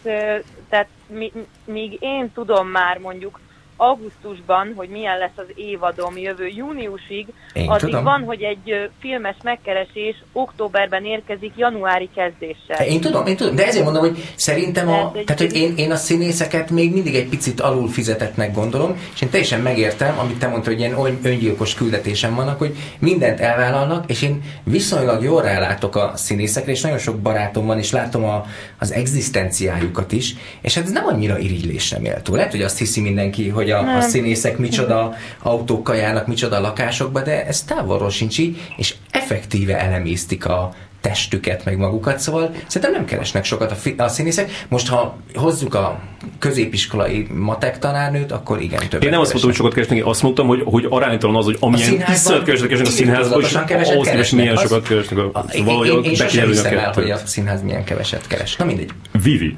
Speaker 4: tehát mi, míg én tudom már mondjuk augusztusban, hogy milyen lesz az évadom jövő júniusig,
Speaker 3: Én
Speaker 4: addig
Speaker 3: tudom.
Speaker 4: van, hogy egy filmes megkeresés októberben érkezik januári kezdéssel.
Speaker 3: Én tudom, én tudom, de ezért mondom, hogy szerintem a,
Speaker 4: Tehát
Speaker 3: hogy én, én a színészeket még mindig egy picit alul fizetetnek gondolom, és én teljesen megértem, amit te mondtad, hogy ilyen ön- öngyilkos küldetésem vannak, hogy mindent elvállalnak, és én viszonylag jól rálátok a színészekre, és nagyon sok barátom van, és látom a, az egzisztenciájukat is, és hát ez nem annyira irigylésre méltó. Lehet, hogy azt hiszi mindenki, hogy a, a színészek micsoda autókkal járnak, micsoda lakásokba, de ez távolról sincs így, és effektíve elemésztik a testüket, meg magukat, szóval szerintem nem keresnek sokat a, fi- a színészek. Most, ha hozzuk a középiskolai matek tanárnőt, akkor igen, többet
Speaker 1: Én nem azt mondtam, hogy
Speaker 3: keresnek.
Speaker 1: sokat keresnek, én azt mondtam, hogy, hogy aránytalan az, hogy amilyen iszonyat keresnek, keresnek a színházban, és ahhoz képest
Speaker 3: keresnek.
Speaker 1: milyen
Speaker 3: Az-
Speaker 1: sokat keresnek,
Speaker 3: A-
Speaker 1: a,
Speaker 3: én,
Speaker 1: valahogy
Speaker 3: én, én sosem
Speaker 1: bekijelölni a
Speaker 3: hiszem el, hogy a színház milyen keveset keres. Na mindegy.
Speaker 1: Vivi,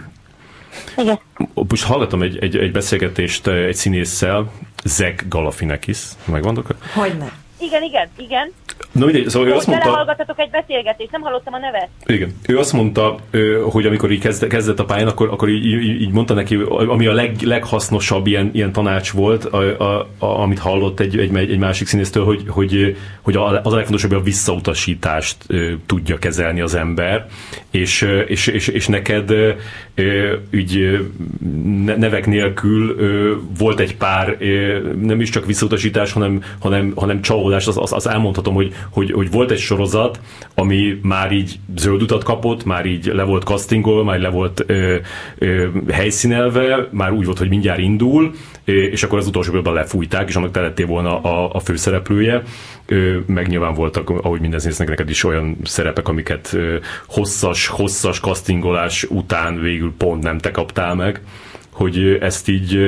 Speaker 4: Igen.
Speaker 1: most hallgattam egy, egy, egy beszélgetést eh, egy színésszel, Zach Galafinekis, megmondok?
Speaker 2: Hogyne.
Speaker 4: Igen, igen, igen.
Speaker 1: Na mindegy, szóval ő azt mondta...
Speaker 4: belehallgatatok egy beszélgetést, nem hallottam a nevet.
Speaker 1: Igen. Ő azt mondta, hogy amikor így kezd, kezdett a pályán, akkor, akkor így, így, mondta neki, ami a leg, leghasznosabb ilyen, ilyen tanács volt, a, a, a, amit hallott egy, egy, egy másik színésztől, hogy, hogy, hogy az a legfontosabb, hogy a visszautasítást tudja kezelni az ember, és, és, és, és neked ne- nevek nélkül volt egy pár, nem is csak visszautasítás, hanem, hanem, hanem csalódás, az, az, az elmondhatom, hogy, hogy, hogy volt egy sorozat, ami már így zöld utat kapott, már így le volt castingol, már le volt ö, ö, helyszínelve, már úgy volt, hogy mindjárt indul, és akkor az utolsó pillanatban lefújták, és annak te volna a, a főszereplője. Ö, meg nyilván voltak, ahogy minden színésznek neked is olyan szerepek, amiket hosszas, hosszas castingolás után végül pont nem te kaptál meg, hogy ezt így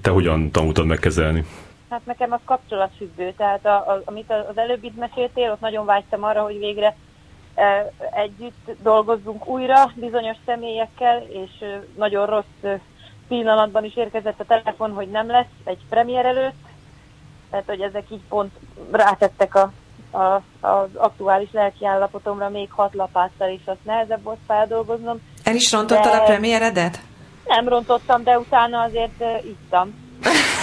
Speaker 1: te hogyan tanultad megkezelni?
Speaker 4: Hát nekem az kapcsolatfüggő, tehát a, a, amit az előbb itt meséltél, ott nagyon vágytam arra, hogy végre e, együtt dolgozzunk újra bizonyos személyekkel, és e, nagyon rossz e, pillanatban is érkezett a telefon, hogy nem lesz egy premier előtt, tehát hogy ezek így pont rátettek a, a, az aktuális lelkiállapotomra még hat lapáttal, és azt nehezebb volt feldolgoznom.
Speaker 2: El is rontottad
Speaker 4: De-
Speaker 2: a premieredet?
Speaker 4: Nem rontottam, de utána azért ittam.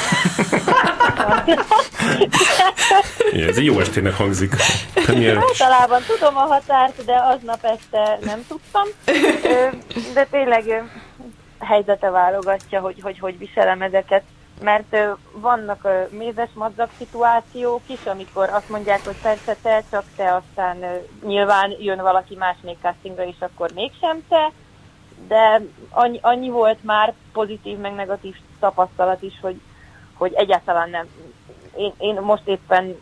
Speaker 1: Igen, ez egy jó estének hangzik.
Speaker 4: Általában tudom a határt, de aznap este nem tudtam. De tényleg helyzete válogatja, hogy hogy, hogy viselem ezeket. Mert vannak mézes madzag szituációk is, amikor azt mondják, hogy persze te, csak te, aztán nyilván jön valaki más még castingra is, akkor mégsem te. De annyi, annyi volt már pozitív meg negatív tapasztalat is, hogy, hogy egyáltalán nem. Én, én most éppen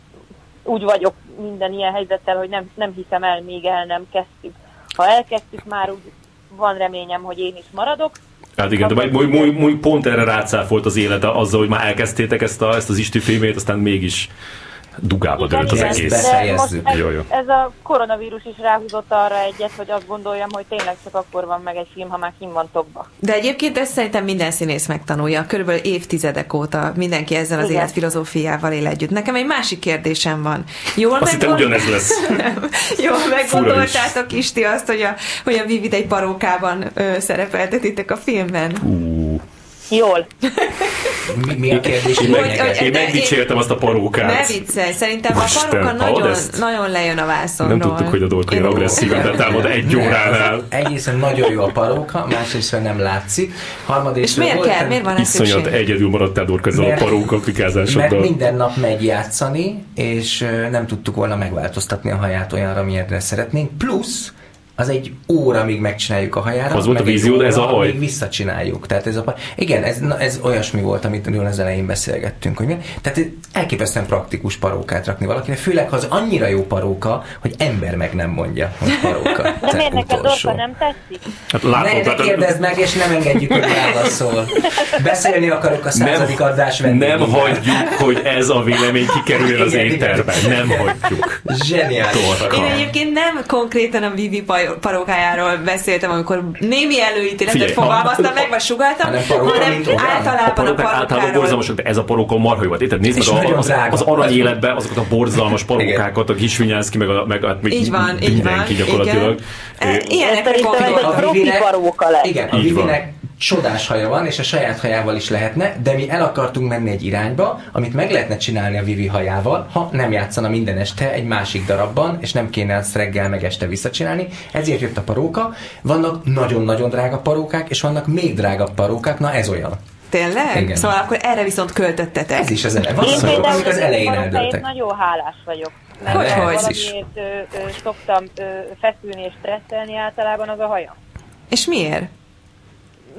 Speaker 4: úgy vagyok minden ilyen helyzettel, hogy nem, nem hiszem el, még el nem kezdtük. Ha elkezdtük, már úgy van reményem, hogy én is maradok.
Speaker 1: Hát igen, de majd, majd, majd, majd pont erre rácáfolt az élete azzal, hogy már elkezdtétek ezt, a, ezt az Isti filmét, aztán mégis dugába dőlt az
Speaker 3: igen,
Speaker 1: egész.
Speaker 3: Befejezzük.
Speaker 4: ez,
Speaker 1: Jó, jó.
Speaker 4: ez a koronavírus is ráhúzott arra egyet, hogy azt gondoljam, hogy tényleg csak akkor van meg egy film, ha már kim van tokba.
Speaker 2: De egyébként ezt szerintem minden színész megtanulja. Körülbelül évtizedek óta mindenki ezzel az
Speaker 4: Igen.
Speaker 2: életfilozófiával él együtt. Nekem egy másik kérdésem van. Jól,
Speaker 1: Azt
Speaker 2: meggond-
Speaker 1: ugyanez lesz.
Speaker 2: Jól meggondoltátok Isti azt, hogy a, hogy a Vivid egy parókában ö, szerepeltetitek a filmben?
Speaker 1: Ú,
Speaker 4: Jól.
Speaker 3: mi, mi a kérdés?
Speaker 2: Hogy- hogy-
Speaker 1: Én megdicsértem azt a parókát.
Speaker 2: Ne viccelj, szerintem a
Speaker 1: Isten,
Speaker 2: paróka nagyon,
Speaker 1: ezt?
Speaker 2: nagyon lejön a vászonról.
Speaker 1: Nem tudtuk, hogy a dolog
Speaker 2: Én-
Speaker 1: agresszíven betámad egy óránál.
Speaker 3: Egészen nagyon jó a paróka, másrészt nem látszik. Harmadrészt
Speaker 2: És miért kell? Miért van ez
Speaker 1: Iszonyat
Speaker 2: szükség?
Speaker 1: egyedül maradtál Dorka ezzel a
Speaker 3: Mert-
Speaker 1: paróka
Speaker 3: Mert
Speaker 1: applikázásoddal.
Speaker 3: minden nap megy játszani, és nem tudtuk volna megváltoztatni a haját olyanra, amilyenre szeretnénk. Plusz az egy óra, míg megcsináljuk a hajára.
Speaker 1: Az volt a
Speaker 3: óra,
Speaker 1: ez a haj?
Speaker 3: Még visszacsináljuk. Tehát ez a, igen, ez, na, ez olyasmi volt, amit nagyon az elején beszélgettünk. Hogy milyen, tehát elképesztően praktikus parókát rakni valakinek, főleg ha az annyira jó paróka, hogy ember meg nem mondja, hogy paróka.
Speaker 4: De miért neked. Dorka nem tetszik?
Speaker 1: Hát
Speaker 3: Ne,
Speaker 1: látom,
Speaker 3: ne
Speaker 1: tehát
Speaker 3: kérdezd meg, és nem engedjük, hogy válaszol. Beszélni akarok a századik adás vendégével.
Speaker 1: nem hagyjuk, hogy ez a vélemény kikerüljön az
Speaker 3: Igen, igen.
Speaker 1: éterbe. Nem hagyjuk.
Speaker 3: Zseniális.
Speaker 2: Én egyébként nem konkrétan a Vivi paj- parókájáról beszéltem, amikor némi előítéletet fogalmaztam meg, vagy sugaltam,
Speaker 3: hanem paróka,
Speaker 2: hanem.
Speaker 1: A
Speaker 2: általában a
Speaker 1: parókák általában
Speaker 2: parókáról.
Speaker 1: borzalmasak, de ez a paróka marha jó. volt. Érted? Nézd meg a, az, az aranyéletben azokat a borzalmas parókákat, a Kisvinyánszki, meg, a, meg hát még
Speaker 2: Így van, így van.
Speaker 1: mindenki gyakorlatilag.
Speaker 2: Igen. E, Ilyenekre gondoltam.
Speaker 4: egy profi paróka lesz.
Speaker 3: Igen, a. Vivinek csodás haja van, és a saját hajával is lehetne, de mi el akartunk menni egy irányba, amit meg lehetne csinálni a Vivi hajával, ha nem játszana minden este egy másik darabban, és nem kéne ezt reggel meg este visszacsinálni. Ezért jött a paróka. Vannak nagyon-nagyon drága parókák, és vannak még drágabb parókák, na ez olyan.
Speaker 2: Tényleg?
Speaker 3: Igen.
Speaker 2: Szóval akkor erre viszont költöttetek.
Speaker 3: Ez is az elején.
Speaker 4: Én például
Speaker 3: az
Speaker 4: az
Speaker 3: elején eldőltek.
Speaker 4: nagyon hálás vagyok. Mert
Speaker 2: Hogy, hogy?
Speaker 4: valamiért ö, ö, szoktam ö, feszülni és stresszelni általában az a hajam.
Speaker 2: És miért?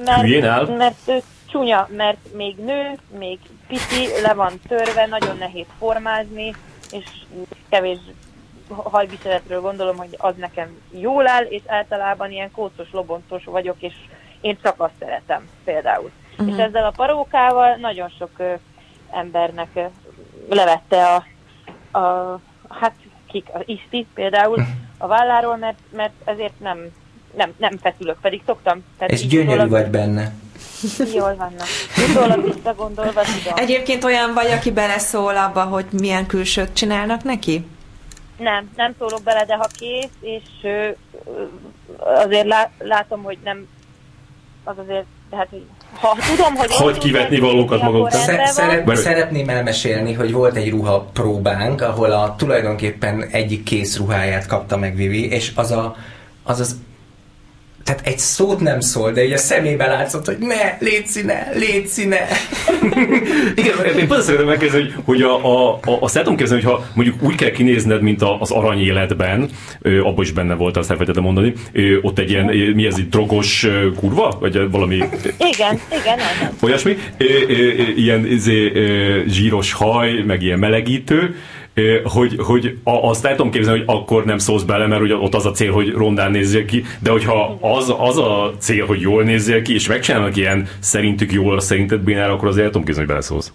Speaker 4: Mert,
Speaker 1: Hülyén áll?
Speaker 4: mert ö, csúnya, mert még nő, még pici, le van törve, nagyon nehéz formázni, és kevés hajviseletről gondolom, hogy az nekem jól áll, és általában ilyen kócos, loboncos vagyok, és én csak azt szeretem például. Uh-huh. És ezzel a parókával nagyon sok ö, embernek ö, levette a, a, hát kik, a Isti például a válláról, mert, mert ezért nem, nem, nem feszülök, pedig szoktam. Tehát
Speaker 3: És gyönyörű
Speaker 4: utólag-
Speaker 3: vagy benne.
Speaker 4: Jól vannak. Utólag visszagondolva tudom.
Speaker 2: Egyébként olyan vagy, aki beleszól abba, hogy milyen külsőt csinálnak neki?
Speaker 4: Nem, nem szólok bele, de ha kész, és ö, azért lá, látom, hogy nem az azért, tehát, hogy ha tudom, hogy...
Speaker 1: Hagy kivetni valókat
Speaker 4: akkor
Speaker 1: magadtól.
Speaker 4: rendben
Speaker 3: Sze-
Speaker 4: van.
Speaker 3: szeret,
Speaker 1: Mert-
Speaker 3: szeretném elmesélni, hogy volt egy ruha próbánk, ahol a tulajdonképpen egyik kész ruháját kapta meg Vivi, és az a, az, az tehát egy szót nem szól, de így a szemébe látszott, hogy ne, légy színe, légy színe.
Speaker 1: Igen, én pont szeretném megkérdezni, hogy, hogy a, a, a, azt el tudom képzelni, hogy ha mondjuk úgy kell kinézned, mint a, az arany életben, abban is benne volt, azt elfelejtettem mondani, ö, ott egy ilyen, mi ez, egy drogos kurva? Vagy valami
Speaker 4: Igen, igen,
Speaker 1: olyasmi, ö, ö, ilyen izé, zsíros haj, meg ilyen melegítő, hogy, hogy azt el tudom képzelni, hogy akkor nem szólsz bele, mert ugye ott az a cél, hogy rondán nézzél ki, de hogyha az, az a cél, hogy jól nézzél ki, és megcsinálnak ilyen szerintük jól, szerinted bénára, akkor azért el tudom képzelni, hogy beleszólsz.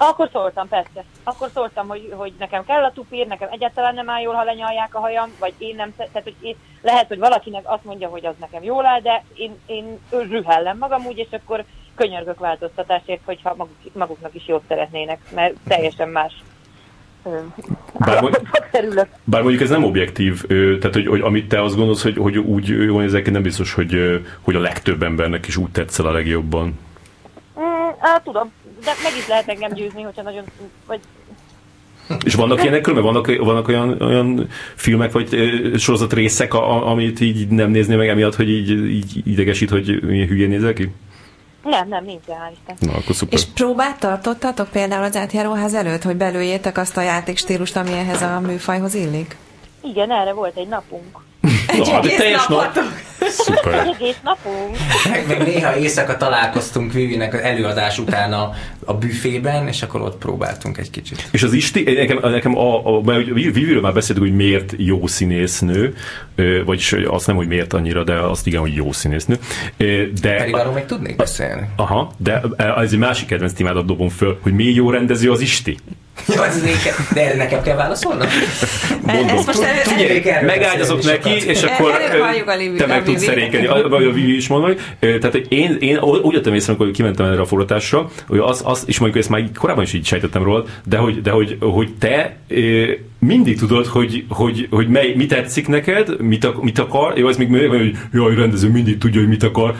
Speaker 4: Akkor szóltam, persze. Akkor szóltam, hogy, hogy nekem kell a tupír, nekem egyáltalán nem áll jól, ha lenyalják a hajam, vagy én nem, tehát hogy én, lehet, hogy valakinek azt mondja, hogy az nekem jól áll, de én, én rühellem magam úgy, és akkor könyörgök változtatásért, hogyha maguk, maguknak is jót szeretnének, mert teljesen más
Speaker 1: Bár. Bár mondjuk ez nem objektív, tehát hogy, hogy amit te azt gondolsz, hogy, hogy úgy nézel ki, nem biztos, hogy, hogy a legtöbb embernek is úgy tetszel a legjobban.
Speaker 4: Mm, á, tudom, de meg is lehet engem győzni, hogyha nagyon, vagy
Speaker 1: És vannak ilyenek különben? Vannak, vannak olyan, olyan filmek vagy sorozat részek, a- amit így nem nézni meg emiatt, hogy így, így idegesít, hogy milyen hülyén nézel ki?
Speaker 4: Nem, nem, nincs hál' Isten.
Speaker 1: Na, akkor szuper.
Speaker 2: És próbát tartottatok például az átjáróház előtt, hogy belőjétek azt a játékstílust, ami ehhez a műfajhoz illik?
Speaker 4: Igen, erre volt egy napunk.
Speaker 1: Na, hát egy
Speaker 2: egész
Speaker 1: teljes nap. Szuper.
Speaker 4: Egy egész napunk.
Speaker 3: Meg, meg néha éjszaka találkoztunk Vivinek az előadás után a, a büfében, és akkor ott próbáltunk egy kicsit.
Speaker 1: És az Isti, nekem, nekem a, a, mert Viviről már beszéltük, hogy miért jó színésznő, vagyis azt nem, hogy miért annyira, de azt igen, hogy jó színésznő. De,
Speaker 3: Pedig arról még tudnék beszélni.
Speaker 1: aha, de ez egy másik kedvenc témádat dobom föl, hogy mi jó rendező az Isti.
Speaker 3: De erre nekem kell válaszolnom?
Speaker 1: Mondom.
Speaker 2: Ezt most
Speaker 1: Megágyazok neki,
Speaker 3: sokat.
Speaker 1: és akkor te meg tudsz
Speaker 2: Vivi.
Speaker 1: szerékelni, vagy a Vivi is mondani. Ö, Tehát én, én úgy jöttem észre, amikor kimentem erre a forgatásra, hogy az, az, és mondjuk ezt már korábban is így sejtettem róla, de hogy, de hogy, hogy te mindig tudod, hogy, hogy, hogy mely, mi tetszik neked, mit, ak- mit akar, jó, ez még még, hogy jaj, rendező mindig tudja, hogy mit akar,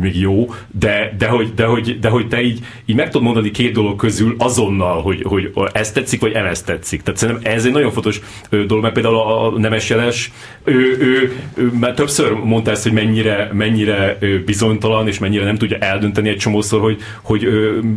Speaker 1: még jó, de, de, hogy, de, hogy, de hogy te így, így meg tudod mondani két dolog közül azonnal, hogy, hogy ez tetszik, vagy ez tetszik. Tehát szerintem ez egy nagyon fontos dolog, mert például a Nemes Jeles, ő, ő, ő, ő többször mondta ezt, hogy mennyire, mennyire bizonytalan, és mennyire nem tudja eldönteni egy csomószor, hogy, hogy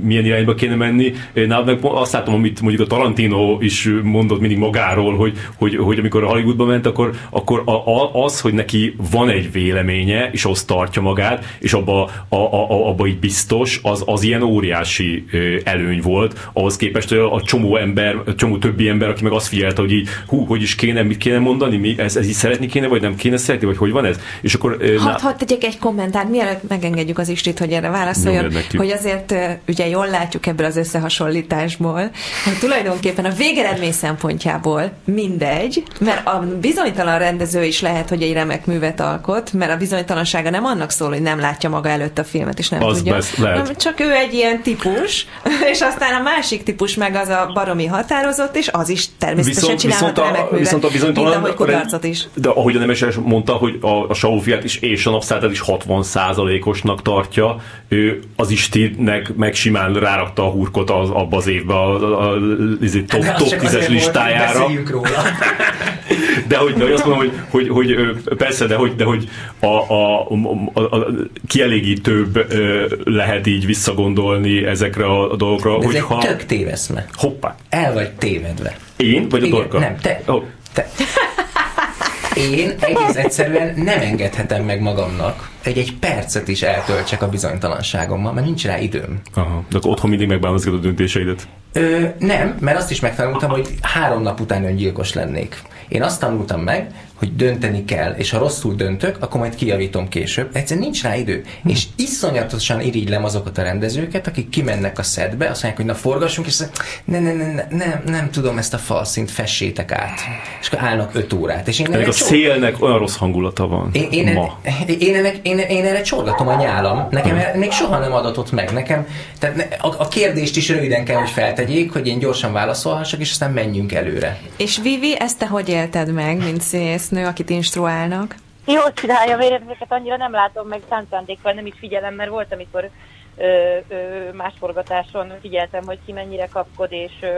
Speaker 1: milyen irányba kéne menni. Nálam azt látom, amit mondjuk a Tarantino is mondott mindig magáról, hogy, hogy, hogy amikor a Hollywoodba ment, akkor, akkor a, a, az, hogy neki van egy véleménye, és azt tartja magát, és abba, a, a, abba így biztos, az, az ilyen óriási előny volt, ahhoz képest, hogy a, a csomó ember, a csomó többi ember, aki meg azt figyelte, hogy így, hú, hogy is kéne, mit kéne mondani, mi, ez, ez így szeretni kéne, vagy nem kéne szeretni, vagy hogy van ez? És akkor...
Speaker 2: Hadd had tegyek egy kommentárt, mielőtt megengedjük az Istit, hogy erre válaszoljon, hogy azért ugye jól látjuk ebből az összehasonlításból, hogy tulajdonképpen a végeredmény szempontjából mindegy, mert a bizonytalan rendező is lehet, hogy egy remek művet alkot, mert a bizonytalansága nem annak szól, hogy nem látja maga előtt a filmet, és nem
Speaker 1: az
Speaker 2: tudja.
Speaker 1: Besz, lehet.
Speaker 2: Csak ő egy ilyen típus, és aztán a másik típus meg az a baromi határozott, és az is természetesen viszont, csinálhat viszont a, remek művet, viszont a bizonytalan, mint ahogy kudarcot is.
Speaker 1: De ahogy a Nemes mondta, hogy a, a Saufiát is és a napszáltat is 60 osnak tartja, ő az Istinek meg simán rárakta a hurkot az, abba az évbe a, a, a, a top, top 10-es listájára.
Speaker 3: róla.
Speaker 1: De hogy, de hogy azt mondom, hogy, hogy, hogy persze, de hogy, de hogy a, a, a, a kielégítőbb lehet így visszagondolni ezekre a, dolgokra.
Speaker 3: De ez
Speaker 1: hogyha...
Speaker 3: egy tök téveszme.
Speaker 1: Hoppá.
Speaker 3: El vagy tévedve.
Speaker 1: Én? Vagy
Speaker 3: Igen,
Speaker 1: a dorka?
Speaker 3: Nem, te. Oh. te. Én egész egyszerűen nem engedhetem meg magamnak, egy egy percet is eltöltsek a bizonytalanságommal, mert nincs rá időm.
Speaker 1: Aha. De akkor otthon mindig megbánozgatod a döntéseidet?
Speaker 3: Ö, nem, mert azt is megtanultam, hogy három nap után öngyilkos lennék. Én azt tanultam meg, hogy dönteni kell, és ha rosszul döntök, akkor majd kijavítom később. Egyszerűen nincs rá idő. Hm. És iszonyatosan irigylem azokat a rendezőket, akik kimennek a szedbe, azt mondják, hogy na forgassunk, és azt ne, ne, ne, ne, nem, nem tudom ezt a falszint, fessétek át. És akkor állnak öt órát. És én
Speaker 1: a csor... szélnek olyan rossz hangulata van
Speaker 3: én, én, ma. Én, én, ennek, én, én erre csorgatom a nyálam. Nekem hmm. még soha nem adatott meg. Nekem, tehát a, a kérdést is röviden kell, hogy feltegyék, hogy én gyorsan válaszolhassak, és aztán menjünk előre.
Speaker 2: És Vivi, ezt te hogy élted meg, mint színésznő, akit instruálnak?
Speaker 4: Jó csinálja, mert ezeket annyira nem látom meg szándékkal, nem is figyelem, mert volt, amikor ö, ö, más forgatáson figyeltem, hogy ki mennyire kapkod, és ö,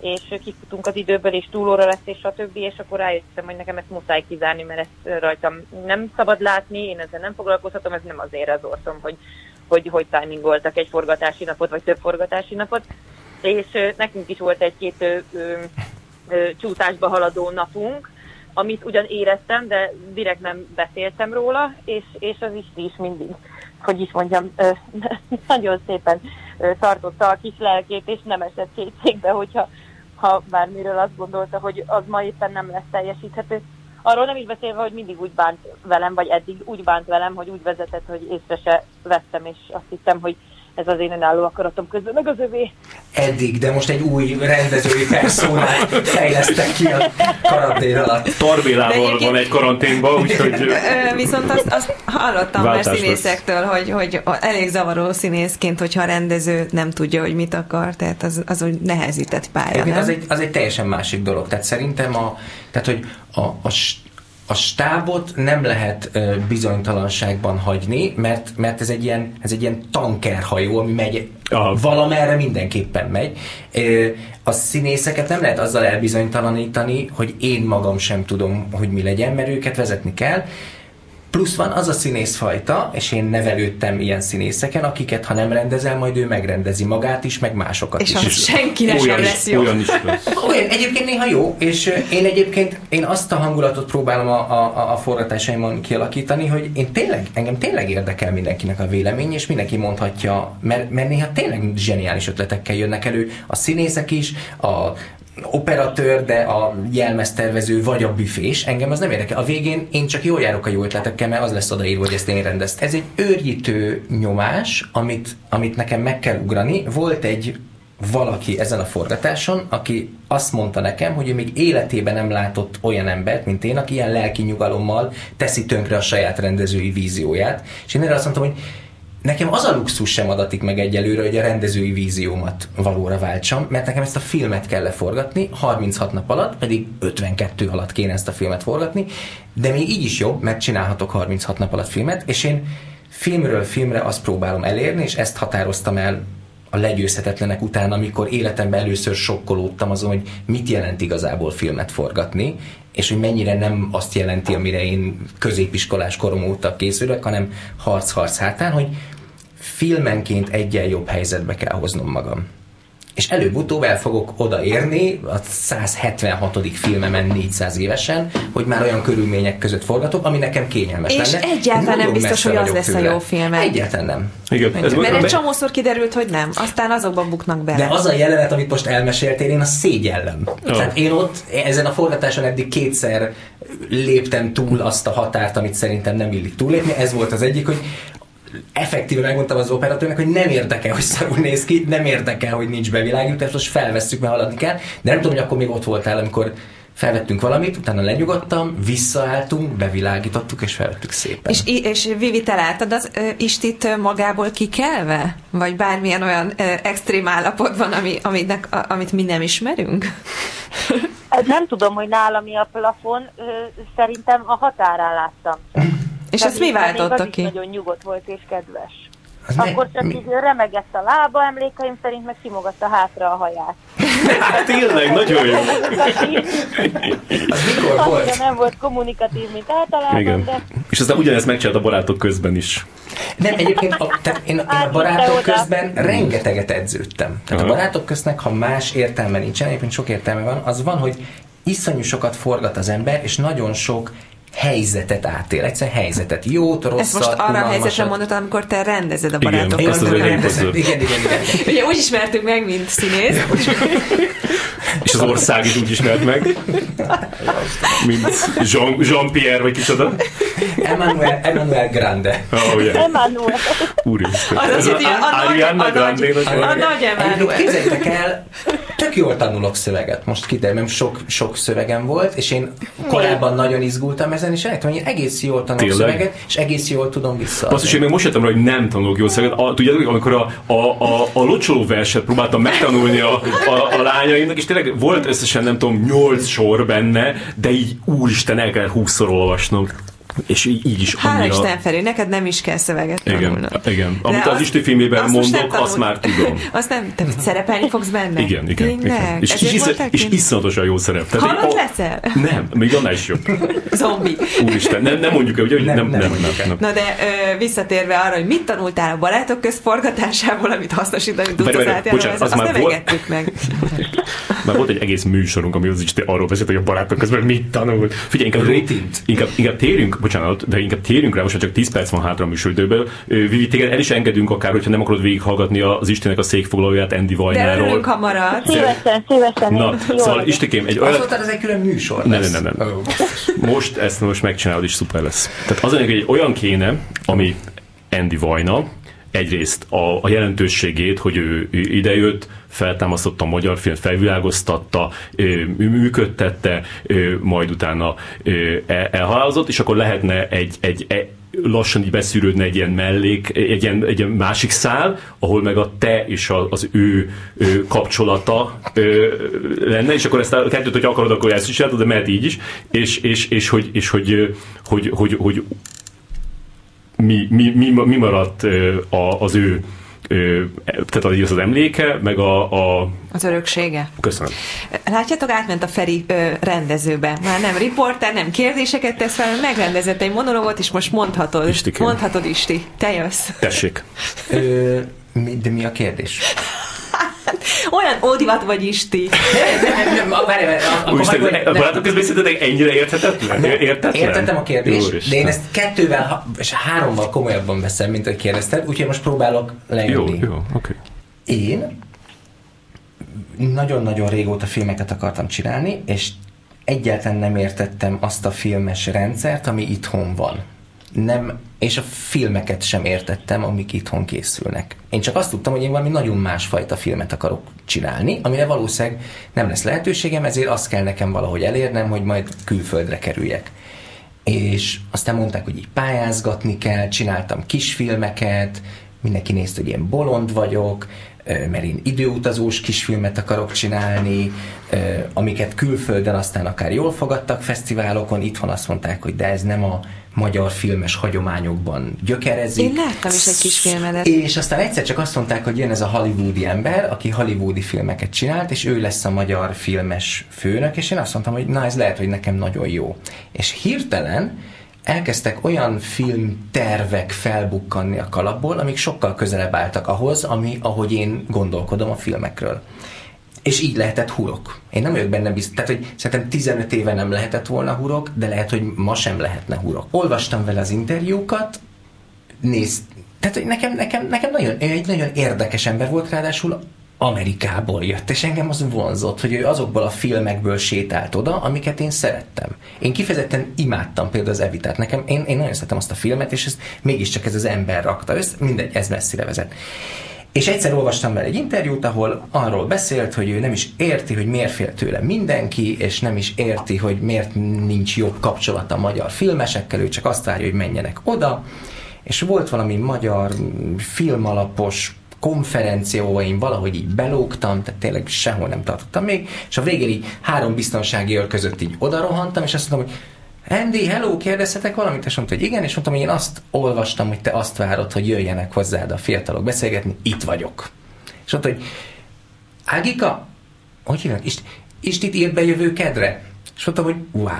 Speaker 4: és kifutunk az időből, és túlóra lesz, és többi, és akkor rájöttem, hogy nekem ezt muszáj kizárni, mert ezt rajtam nem szabad látni, én ezzel nem foglalkozhatom, ez nem azért az orszom, hogy, hogy, hogy timingoltak egy forgatási napot, vagy több forgatási napot, és nekünk is volt egy-két csúszásba haladó napunk, amit ugyan éreztem, de direkt nem beszéltem róla, és, és az is is mindig, hogy is mondjam, nagyon szépen tartotta a kis lelkét, és nem esett kétségbe, hogyha ha bármiről azt gondolta, hogy az ma éppen nem lesz teljesíthető. Arról nem is beszélve, hogy mindig úgy bánt velem, vagy eddig úgy bánt velem, hogy úgy vezetett, hogy észre se vettem, és azt hittem, hogy ez az én önálló akaratom közben, meg az övé.
Speaker 3: Eddig, de most egy új rendezői personát fejlesztek ki a karantén alatt.
Speaker 1: Torbélával van egy karanténban, úgyhogy...
Speaker 2: Viszont azt, azt hallottam már színészektől, hogy, hogy elég zavaró színészként, hogyha a rendező nem tudja, hogy mit akar, tehát az, az úgy nehezített pálya, nem?
Speaker 3: Az egy, az egy teljesen másik dolog. Tehát szerintem a, tehát, hogy a, a a stábot nem lehet ö, bizonytalanságban hagyni, mert, mert ez, egy ilyen, ez egy ilyen tankerhajó, ami megy Aha. valamerre mindenképpen megy. Ö, a színészeket nem lehet azzal elbizonytalanítani, hogy én magam sem tudom, hogy mi legyen, mert őket vezetni kell. Plusz van az a színészfajta, és én nevelődtem ilyen színészeken, akiket ha nem rendezel, majd ő megrendezi magát is, meg másokat
Speaker 2: és
Speaker 3: is.
Speaker 2: És senkinek sem lesz jó.
Speaker 1: Olyan is lesz.
Speaker 3: Olyan, egyébként néha jó, és én egyébként én azt a hangulatot próbálom a, a, a forgatásaimon kialakítani, hogy én tényleg, engem tényleg érdekel mindenkinek a vélemény, és mindenki mondhatja, mert, mert néha tényleg zseniális ötletekkel jönnek elő a színészek is, a operatőr, de a jelmeztervező vagy a büfés, engem az nem érdekel. A végén én csak jól járok a jó ötletekkel, mert az lesz odaírva, hogy ezt én rendeztem. Ez egy őrjítő nyomás, amit, amit nekem meg kell ugrani. Volt egy valaki ezen a forgatáson, aki azt mondta nekem, hogy ő még életében nem látott olyan embert, mint én, aki ilyen lelki nyugalommal teszi tönkre a saját rendezői vízióját. És én erre azt mondtam, hogy nekem az a luxus sem adatik meg egyelőre, hogy a rendezői víziómat valóra váltsam, mert nekem ezt a filmet kell leforgatni, 36 nap alatt, pedig 52 alatt kéne ezt a filmet forgatni, de még így is jobb, mert csinálhatok 36 nap alatt filmet, és én filmről filmre azt próbálom elérni, és ezt határoztam el a legyőzhetetlenek után, amikor életemben először sokkolódtam azon, hogy mit jelent igazából filmet forgatni, és hogy mennyire nem azt jelenti, amire én középiskolás korom óta készülök, hanem harc-harc hátán, hogy filmenként egyen jobb helyzetbe kell hoznom magam és előbb-utóbb el fogok odaérni a 176. filmemen 400 évesen, hogy már olyan körülmények között forgatok, ami nekem kényelmes
Speaker 2: és
Speaker 3: lenne.
Speaker 2: egyáltalán nem biztos, hogy az lesz
Speaker 3: tőle.
Speaker 2: a jó film.
Speaker 3: Egyáltalán nem.
Speaker 1: Igen,
Speaker 2: ez Mert egy csomószor kiderült, hogy nem. Aztán azokban buknak be.
Speaker 3: De az a jelenet, amit most elmeséltél, én a szégyellem. Oh. Tehát én ott ezen a forgatáson eddig kétszer léptem túl azt a határt, amit szerintem nem illik túlépni. Ez volt az egyik, hogy effektíve megmondtam az operatőrnek, hogy nem érdekel, hogy szarul néz ki, nem érdekel, hogy nincs bevilágítás, most felvesszük, mert haladni kell. De nem tudom, hogy akkor még ott voltál, amikor felvettünk valamit, utána lenyugodtam, visszaálltunk, bevilágítottuk, és felvettük szépen.
Speaker 2: És, és Vivi, te láttad az ö, Istit magából kikelve? Vagy bármilyen olyan ö, extrém állapotban, ami, aminek, a, amit mi nem ismerünk?
Speaker 5: Nem tudom, hogy nálam mi a plafon, szerintem a határán láttam.
Speaker 2: És ezt mi váltotta ki?
Speaker 5: nagyon nyugodt volt és kedves. Az Akkor csak mi? így remegett a lába, emlékeim szerint meg simogatta hátra a haját.
Speaker 1: Hát tényleg, nagyon jó.
Speaker 3: Az mikor volt?
Speaker 5: nem volt kommunikatív, mint általában, Igen. de...
Speaker 1: És aztán ugyanezt megcsinált a barátok közben is.
Speaker 3: Nem, egyébként a, te, én, én a barátok közben rengeteget edződtem. Tehát Aha. a barátok köznek, ha más értelme nincsen, egyébként sok értelme van, az van, hogy iszonyú sokat forgat az ember, és nagyon sok helyzetet átél, egyszer helyzetet, jót, rosszat,
Speaker 2: Ezt most arra a helyzetre mondod, amikor te rendezed a barátokat.
Speaker 1: Igen, az
Speaker 3: igen, igen, igen, igen.
Speaker 2: Ugye úgy ismertük meg, mint színész.
Speaker 1: És az ország is úgy ismert meg, mint Jean, Jean-Pierre, vagy kicsoda.
Speaker 3: Emmanuel, Emmanuel Grande.
Speaker 1: Oh, yeah.
Speaker 5: Emmanuel.
Speaker 1: Úristen.
Speaker 2: Az az, hogy a,
Speaker 1: Ariana
Speaker 2: Grande. A nagy Emmanuel.
Speaker 3: Képzeljétek el, tök jól tanulok szöveget. Most kiderül, sok, sok szövegem volt, és én korábban nagyon izgultam ezen, és eljöttem, hogy én egész jól tanulok Tényleg? szöveget, és egész jól tudom vissza.
Speaker 1: Azt is én még most jöttem rá, hogy nem tanulok jól szöveget. A, tudjátok, amikor a, a, a, a locsoló verset próbáltam megtanulni a, a, a lányaimnak, és tényleg volt összesen nem tudom, nyolc sor benne, de így úristen el kell húszszor olvasnom. És így, így is
Speaker 2: annyira... Hála Isten Feri, neked nem is kell szöveget
Speaker 1: Igen, igen. Amit az, az Isti filmében azt mondok, azt már tudom.
Speaker 2: azt nem, te szerepelni fogsz benne?
Speaker 1: Igen, igen. igen. És, és, és, és iszonyatosan jó szerep.
Speaker 2: Tehát, Halott oh, leszel?
Speaker 1: Nem, még annál is jobb.
Speaker 2: Zombi.
Speaker 1: Úristen, nem, nem mondjuk el, ugye, hogy nem, nem, nem, nem, nem,
Speaker 2: nem. Na de ö, visszatérve arra, hogy mit tanultál a barátok közforgatásából, amit hasznosítani tudsz az átjáról, azt nem engedtük meg.
Speaker 1: Már volt egy egész műsorunk, ami az is arról beszélt, hogy a barátok közben mit tanult. Figyelj, inkább, inkább, inkább térjünk bocsánat, de inkább térjünk rá, most csak 10 perc van hátra a műsoridőből. Vivi, téged el is engedünk akár, hogyha nem akarod végighallgatni az Istenek a székfoglalóját Andy Vajnáról.
Speaker 2: De örülünk, ha marad.
Speaker 5: Szívesen, szívesen.
Speaker 1: Na, szóval Istikém, egy
Speaker 3: olyan... Azt mondtad, ez egy külön műsor
Speaker 1: Nem, nem, nem. Oh. Most ezt most megcsinálod, és szuper lesz. Tehát az hogy egy olyan kéne, ami Andy Vajna, egyrészt a, a jelentőségét, hogy ő, ő idejött, feltámasztotta a magyar film, felvilágoztatta, működtette, majd utána elhalálozott, és akkor lehetne egy, egy, egy lassan így beszűrődne egy ilyen mellék, egy ilyen, egy ilyen másik szál, ahol meg a te és a, az ő, ő kapcsolata ö, lenne, és akkor ezt a kettőt, hogy akarod, akkor ezt is de mehet így is, és, és, és, hogy, és hogy, hogy, hogy, hogy mi, mi, mi, mi maradt az ő tehát az, az emléke, meg a, a...
Speaker 2: Az öröksége.
Speaker 1: Köszönöm.
Speaker 2: Látjátok, átment a Feri ö, rendezőbe. Már nem riporter, nem kérdéseket tesz fel, megrendezett egy monológot, és most mondhatod.
Speaker 1: Istikém.
Speaker 2: Mondhatod, Isti. Te jössz.
Speaker 1: Tessék.
Speaker 3: Ö, de mi a kérdés?
Speaker 2: Olyan ódivat vagy Isti.
Speaker 3: Nem, nem, nem, várj, várj,
Speaker 1: a barátok közben ennyire érthetetlen? Értetlen?
Speaker 3: Értettem a kérdést, de én ezt kettővel és hárommal komolyabban veszem, mint hogy kérdezted, úgyhogy most próbálok leírni.
Speaker 1: Jó, jó, oké. Okay.
Speaker 3: Én nagyon-nagyon régóta filmeket akartam csinálni, és egyáltalán nem értettem azt a filmes rendszert, ami itthon van nem, és a filmeket sem értettem, amik itthon készülnek. Én csak azt tudtam, hogy én valami nagyon másfajta filmet akarok csinálni, amire valószínűleg nem lesz lehetőségem, ezért azt kell nekem valahogy elérnem, hogy majd külföldre kerüljek. És aztán mondták, hogy így pályázgatni kell, csináltam kisfilmeket, mindenki nézte, hogy ilyen bolond vagyok, mert én időutazós kisfilmet akarok csinálni, amiket külföldön aztán akár jól fogadtak fesztiválokon, itthon azt mondták, hogy de ez nem a magyar filmes hagyományokban gyökerezik.
Speaker 2: Én láttam is egy kis filmedet.
Speaker 3: És aztán egyszer csak azt mondták, hogy jön ez a hollywoodi ember, aki hollywoodi filmeket csinált, és ő lesz a magyar filmes főnök, és én azt mondtam, hogy na ez lehet, hogy nekem nagyon jó. És hirtelen elkezdtek olyan filmtervek felbukkanni a kalapból, amik sokkal közelebb álltak ahhoz, ami, ahogy én gondolkodom a filmekről. És így lehetett hurok. Én nem vagyok benne biztos. Tehát, hogy szerintem 15 éve nem lehetett volna hurok, de lehet, hogy ma sem lehetne hurok. Olvastam vele az interjúkat, nézd, tehát, hogy nekem, nekem, nekem nagyon, egy nagyon érdekes ember volt, ráadásul Amerikából jött, és engem az vonzott, hogy ő azokból a filmekből sétált oda, amiket én szerettem. Én kifejezetten imádtam például az Evitát. Nekem, én, én nagyon szerettem azt a filmet, és ez mégiscsak ez az ember rakta össze, mindegy, ez messzire vezet. És egyszer olvastam vele egy interjút, ahol arról beszélt, hogy ő nem is érti, hogy miért fél tőle mindenki, és nem is érti, hogy miért nincs jobb kapcsolata a magyar filmesekkel, ő csak azt várja, hogy menjenek oda. És volt valami magyar filmalapos konferencióin valahogy így belógtam, tehát tényleg sehol nem tartottam még, és a végén így három biztonsági őr között így odarohantam, és azt mondtam, hogy Andy, hello, kérdezhetek valamit? És mondta, hogy igen, és mondtam, hogy én azt olvastam, hogy te azt várod, hogy jöjjenek hozzád a fiatalok beszélgetni, itt vagyok. És mondta, hogy Ágika, hogy hívnak? Ist, Istit írt be jövő kedre? És mondtam, hogy wow.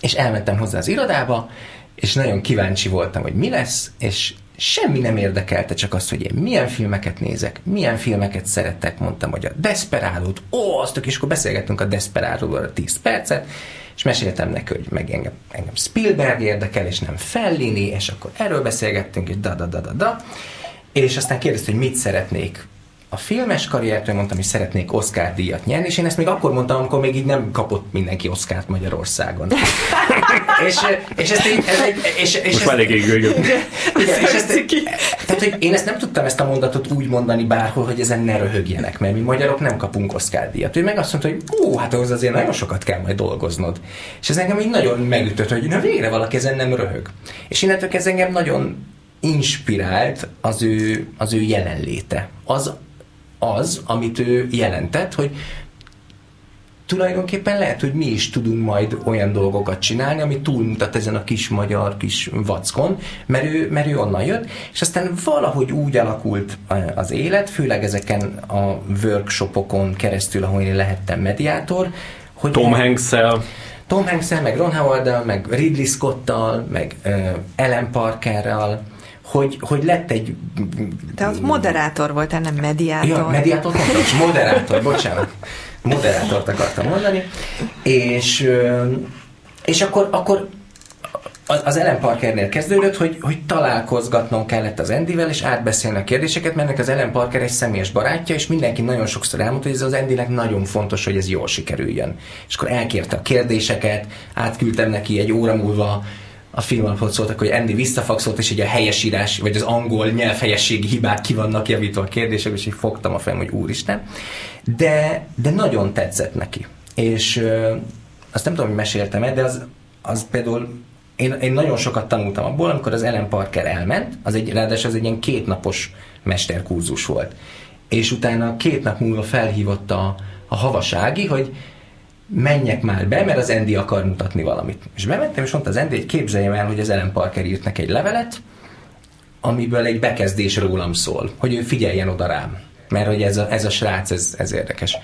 Speaker 3: És elmentem hozzá az irodába, és nagyon kíváncsi voltam, hogy mi lesz, és semmi nem érdekelte, csak azt, hogy én milyen filmeket nézek, milyen filmeket szeretek, mondtam, hogy a Desperádót, ó, azt és akkor beszélgettünk a Desperádóról 10 percet, és meséltem neki, hogy meg engem, engem Spielberg érdekel, és nem Fellini, és akkor erről beszélgettünk, és da da da da da. És aztán kérdezte, hogy mit szeretnék a filmes karriertől mondtam, hogy szeretnék Oscar díjat nyerni, és én ezt még akkor mondtam, amikor még így nem kapott mindenki Oscárt Magyarországon. és, és ezt így, ez egy, és, és
Speaker 1: Most már elég égő,
Speaker 3: tehát, hogy én ezt nem tudtam ezt a mondatot úgy mondani bárhol, hogy ezen ne röhögjenek, mert mi magyarok nem kapunk Oscar díjat. Ő meg azt mondta, hogy ó, hát ahhoz azért nagyon sokat kell majd dolgoznod. És ez engem így nagyon megütött, hogy na végre valaki ezen nem röhög. És innentől ez engem nagyon inspirált az ő, az ő jelenléte. Az, az, amit ő jelentett, hogy tulajdonképpen lehet, hogy mi is tudunk majd olyan dolgokat csinálni, ami túlmutat ezen a kis magyar kis vackon, mert ő, mert ő onnan jött, és aztán valahogy úgy alakult az élet, főleg ezeken a workshopokon keresztül, ahol én lehettem mediátor,
Speaker 1: hogy Tom Hanks-el
Speaker 3: Tom hanks meg Ron howard meg Ridley Scott-tal, meg uh, Ellen Parkerrel, hogy, hogy lett egy...
Speaker 2: Te az moderátor voltál, nem mediátor.
Speaker 3: Ja, mediátor mondtam, moderátor, bocsánat. Moderátort akartam mondani. És, és akkor, akkor az Ellen Parkernél kezdődött, hogy, hogy találkozgatnom kellett az Endivel, és átbeszélni a kérdéseket, mert az Ellen Parker egy személyes barátja, és mindenki nagyon sokszor elmondta, hogy ez az Endinek nagyon fontos, hogy ez jól sikerüljön. És akkor elkérte a kérdéseket, átküldtem neki egy óra múlva a filmalapot szóltak, hogy Andy visszafakszolt, és így a helyesírás, vagy az angol nyelvhelyességi hibák ki vannak javítva a kérdések, és így fogtam a fejem, hogy úristen. De, de nagyon tetszett neki. És ö, azt nem tudom, hogy meséltem-e, de az, az például én, én nagyon sokat tanultam abból, amikor az Ellen Parker elment, az egy, ráadásul az egy ilyen kétnapos mesterkurzus volt. És utána két nap múlva felhívott a, a havasági, hogy menjek már be, mert az Andy akar mutatni valamit. És bementem, és mondta az Andy, hogy képzeljem el, hogy az Ellen Parker írt neki egy levelet, amiből egy bekezdés rólam szól, hogy ő figyeljen oda rám. Mert hogy ez a, ez a srác, ez, ez érdekes.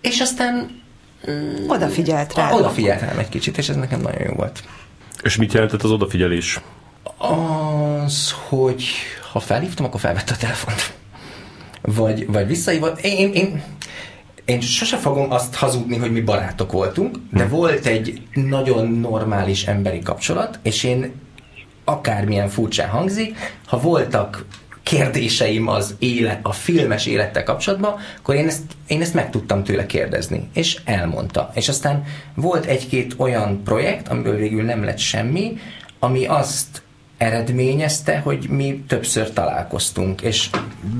Speaker 3: És aztán...
Speaker 2: Mm, odafigyelt rá.
Speaker 3: Odafigyelt rám egy kicsit, és ez nekem nagyon jó volt.
Speaker 1: És mit jelentett az odafigyelés?
Speaker 3: Az, hogy ha felhívtam, akkor felvette a telefont. Vagy, vagy visszahívott. Én, én, én, sose fogom azt hazudni, hogy mi barátok voltunk, de hm. volt egy nagyon normális emberi kapcsolat, és én akármilyen furcsán hangzik, ha voltak kérdéseim az élet, a filmes élettel kapcsolatban, akkor én ezt, én ezt meg tudtam tőle kérdezni, és elmondta. És aztán volt egy-két olyan projekt, amiből végül nem lett semmi, ami azt eredményezte, hogy mi többször találkoztunk, és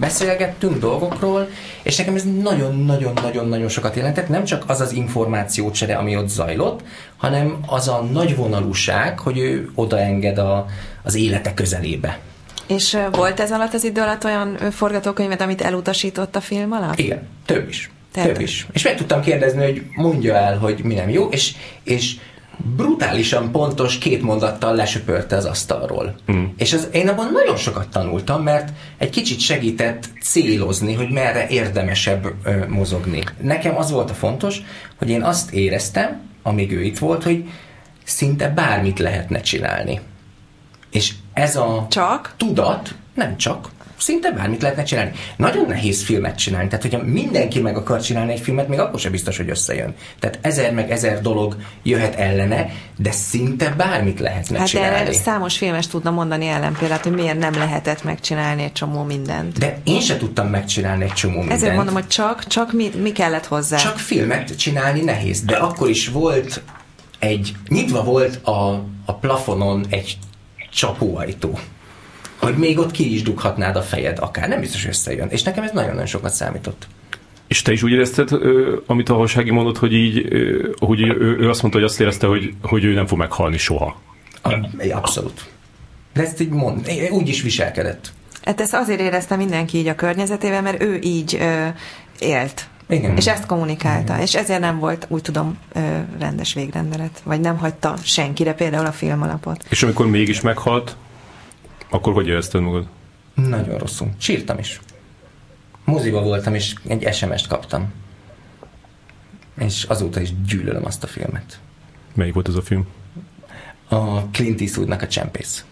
Speaker 3: beszélgettünk dolgokról, és nekem ez nagyon-nagyon-nagyon-nagyon sokat jelentett, nem csak az az információcsere, ami ott zajlott, hanem az a nagy vonalúság, hogy ő odaenged a, az élete közelébe.
Speaker 2: És volt ez alatt az idő alatt olyan forgatókönyvet, amit elutasított a film alatt?
Speaker 3: Igen, több is. Tehát... Több is. És meg tudtam kérdezni, hogy mondja el, hogy mi nem jó, és, és brutálisan pontos két mondattal lesöpörte az asztalról. Mm. És az, én abban nagyon sokat tanultam, mert egy kicsit segített célozni, hogy merre érdemesebb ö, mozogni. Nekem az volt a fontos, hogy én azt éreztem, amíg ő itt volt, hogy szinte bármit lehetne csinálni. És ez a
Speaker 2: csak?
Speaker 3: tudat, nem csak, szinte bármit lehetne csinálni. Nagyon nehéz filmet csinálni, tehát hogyha mindenki meg akar csinálni egy filmet, még akkor sem biztos, hogy összejön. Tehát ezer meg ezer dolog jöhet ellene, de szinte bármit lehetne
Speaker 2: hát
Speaker 3: csinálni.
Speaker 2: Hát számos filmes tudna mondani ellenpéldát, hogy miért nem lehetett megcsinálni egy csomó mindent.
Speaker 3: De én se tudtam megcsinálni egy csomó mindent.
Speaker 2: Ezért mondom, hogy csak, csak mi, mi kellett hozzá.
Speaker 3: Csak filmet csinálni nehéz, de akkor is volt egy, nyitva volt a, a plafonon egy csapóajtó hogy még ott ki is dughatnád a fejed, akár nem biztos összejön. És nekem ez nagyon-nagyon sokat számított.
Speaker 1: És te is úgy érezted, amit a Hasági mondott, hogy így, hogy ő, azt mondta, hogy azt érezte, hogy, hogy ő nem fog meghalni soha.
Speaker 3: Abszolút. De ezt így mond, úgy is viselkedett.
Speaker 2: Hát ezt azért érezte mindenki így a környezetében, mert ő így ö, élt.
Speaker 3: Igen.
Speaker 2: És ezt kommunikálta. Igen. És ezért nem volt, úgy tudom, ö, rendes végrendelet. Vagy nem hagyta senkire például a filmalapot.
Speaker 1: És amikor mégis meghalt, akkor hogy érezted magad?
Speaker 3: Nagyon rosszul. Sírtam is. Moziba voltam, és egy SMS-t kaptam. És azóta is gyűlölöm azt a filmet.
Speaker 1: Melyik volt az a film?
Speaker 3: A Clint Eastwoodnak a Csempész.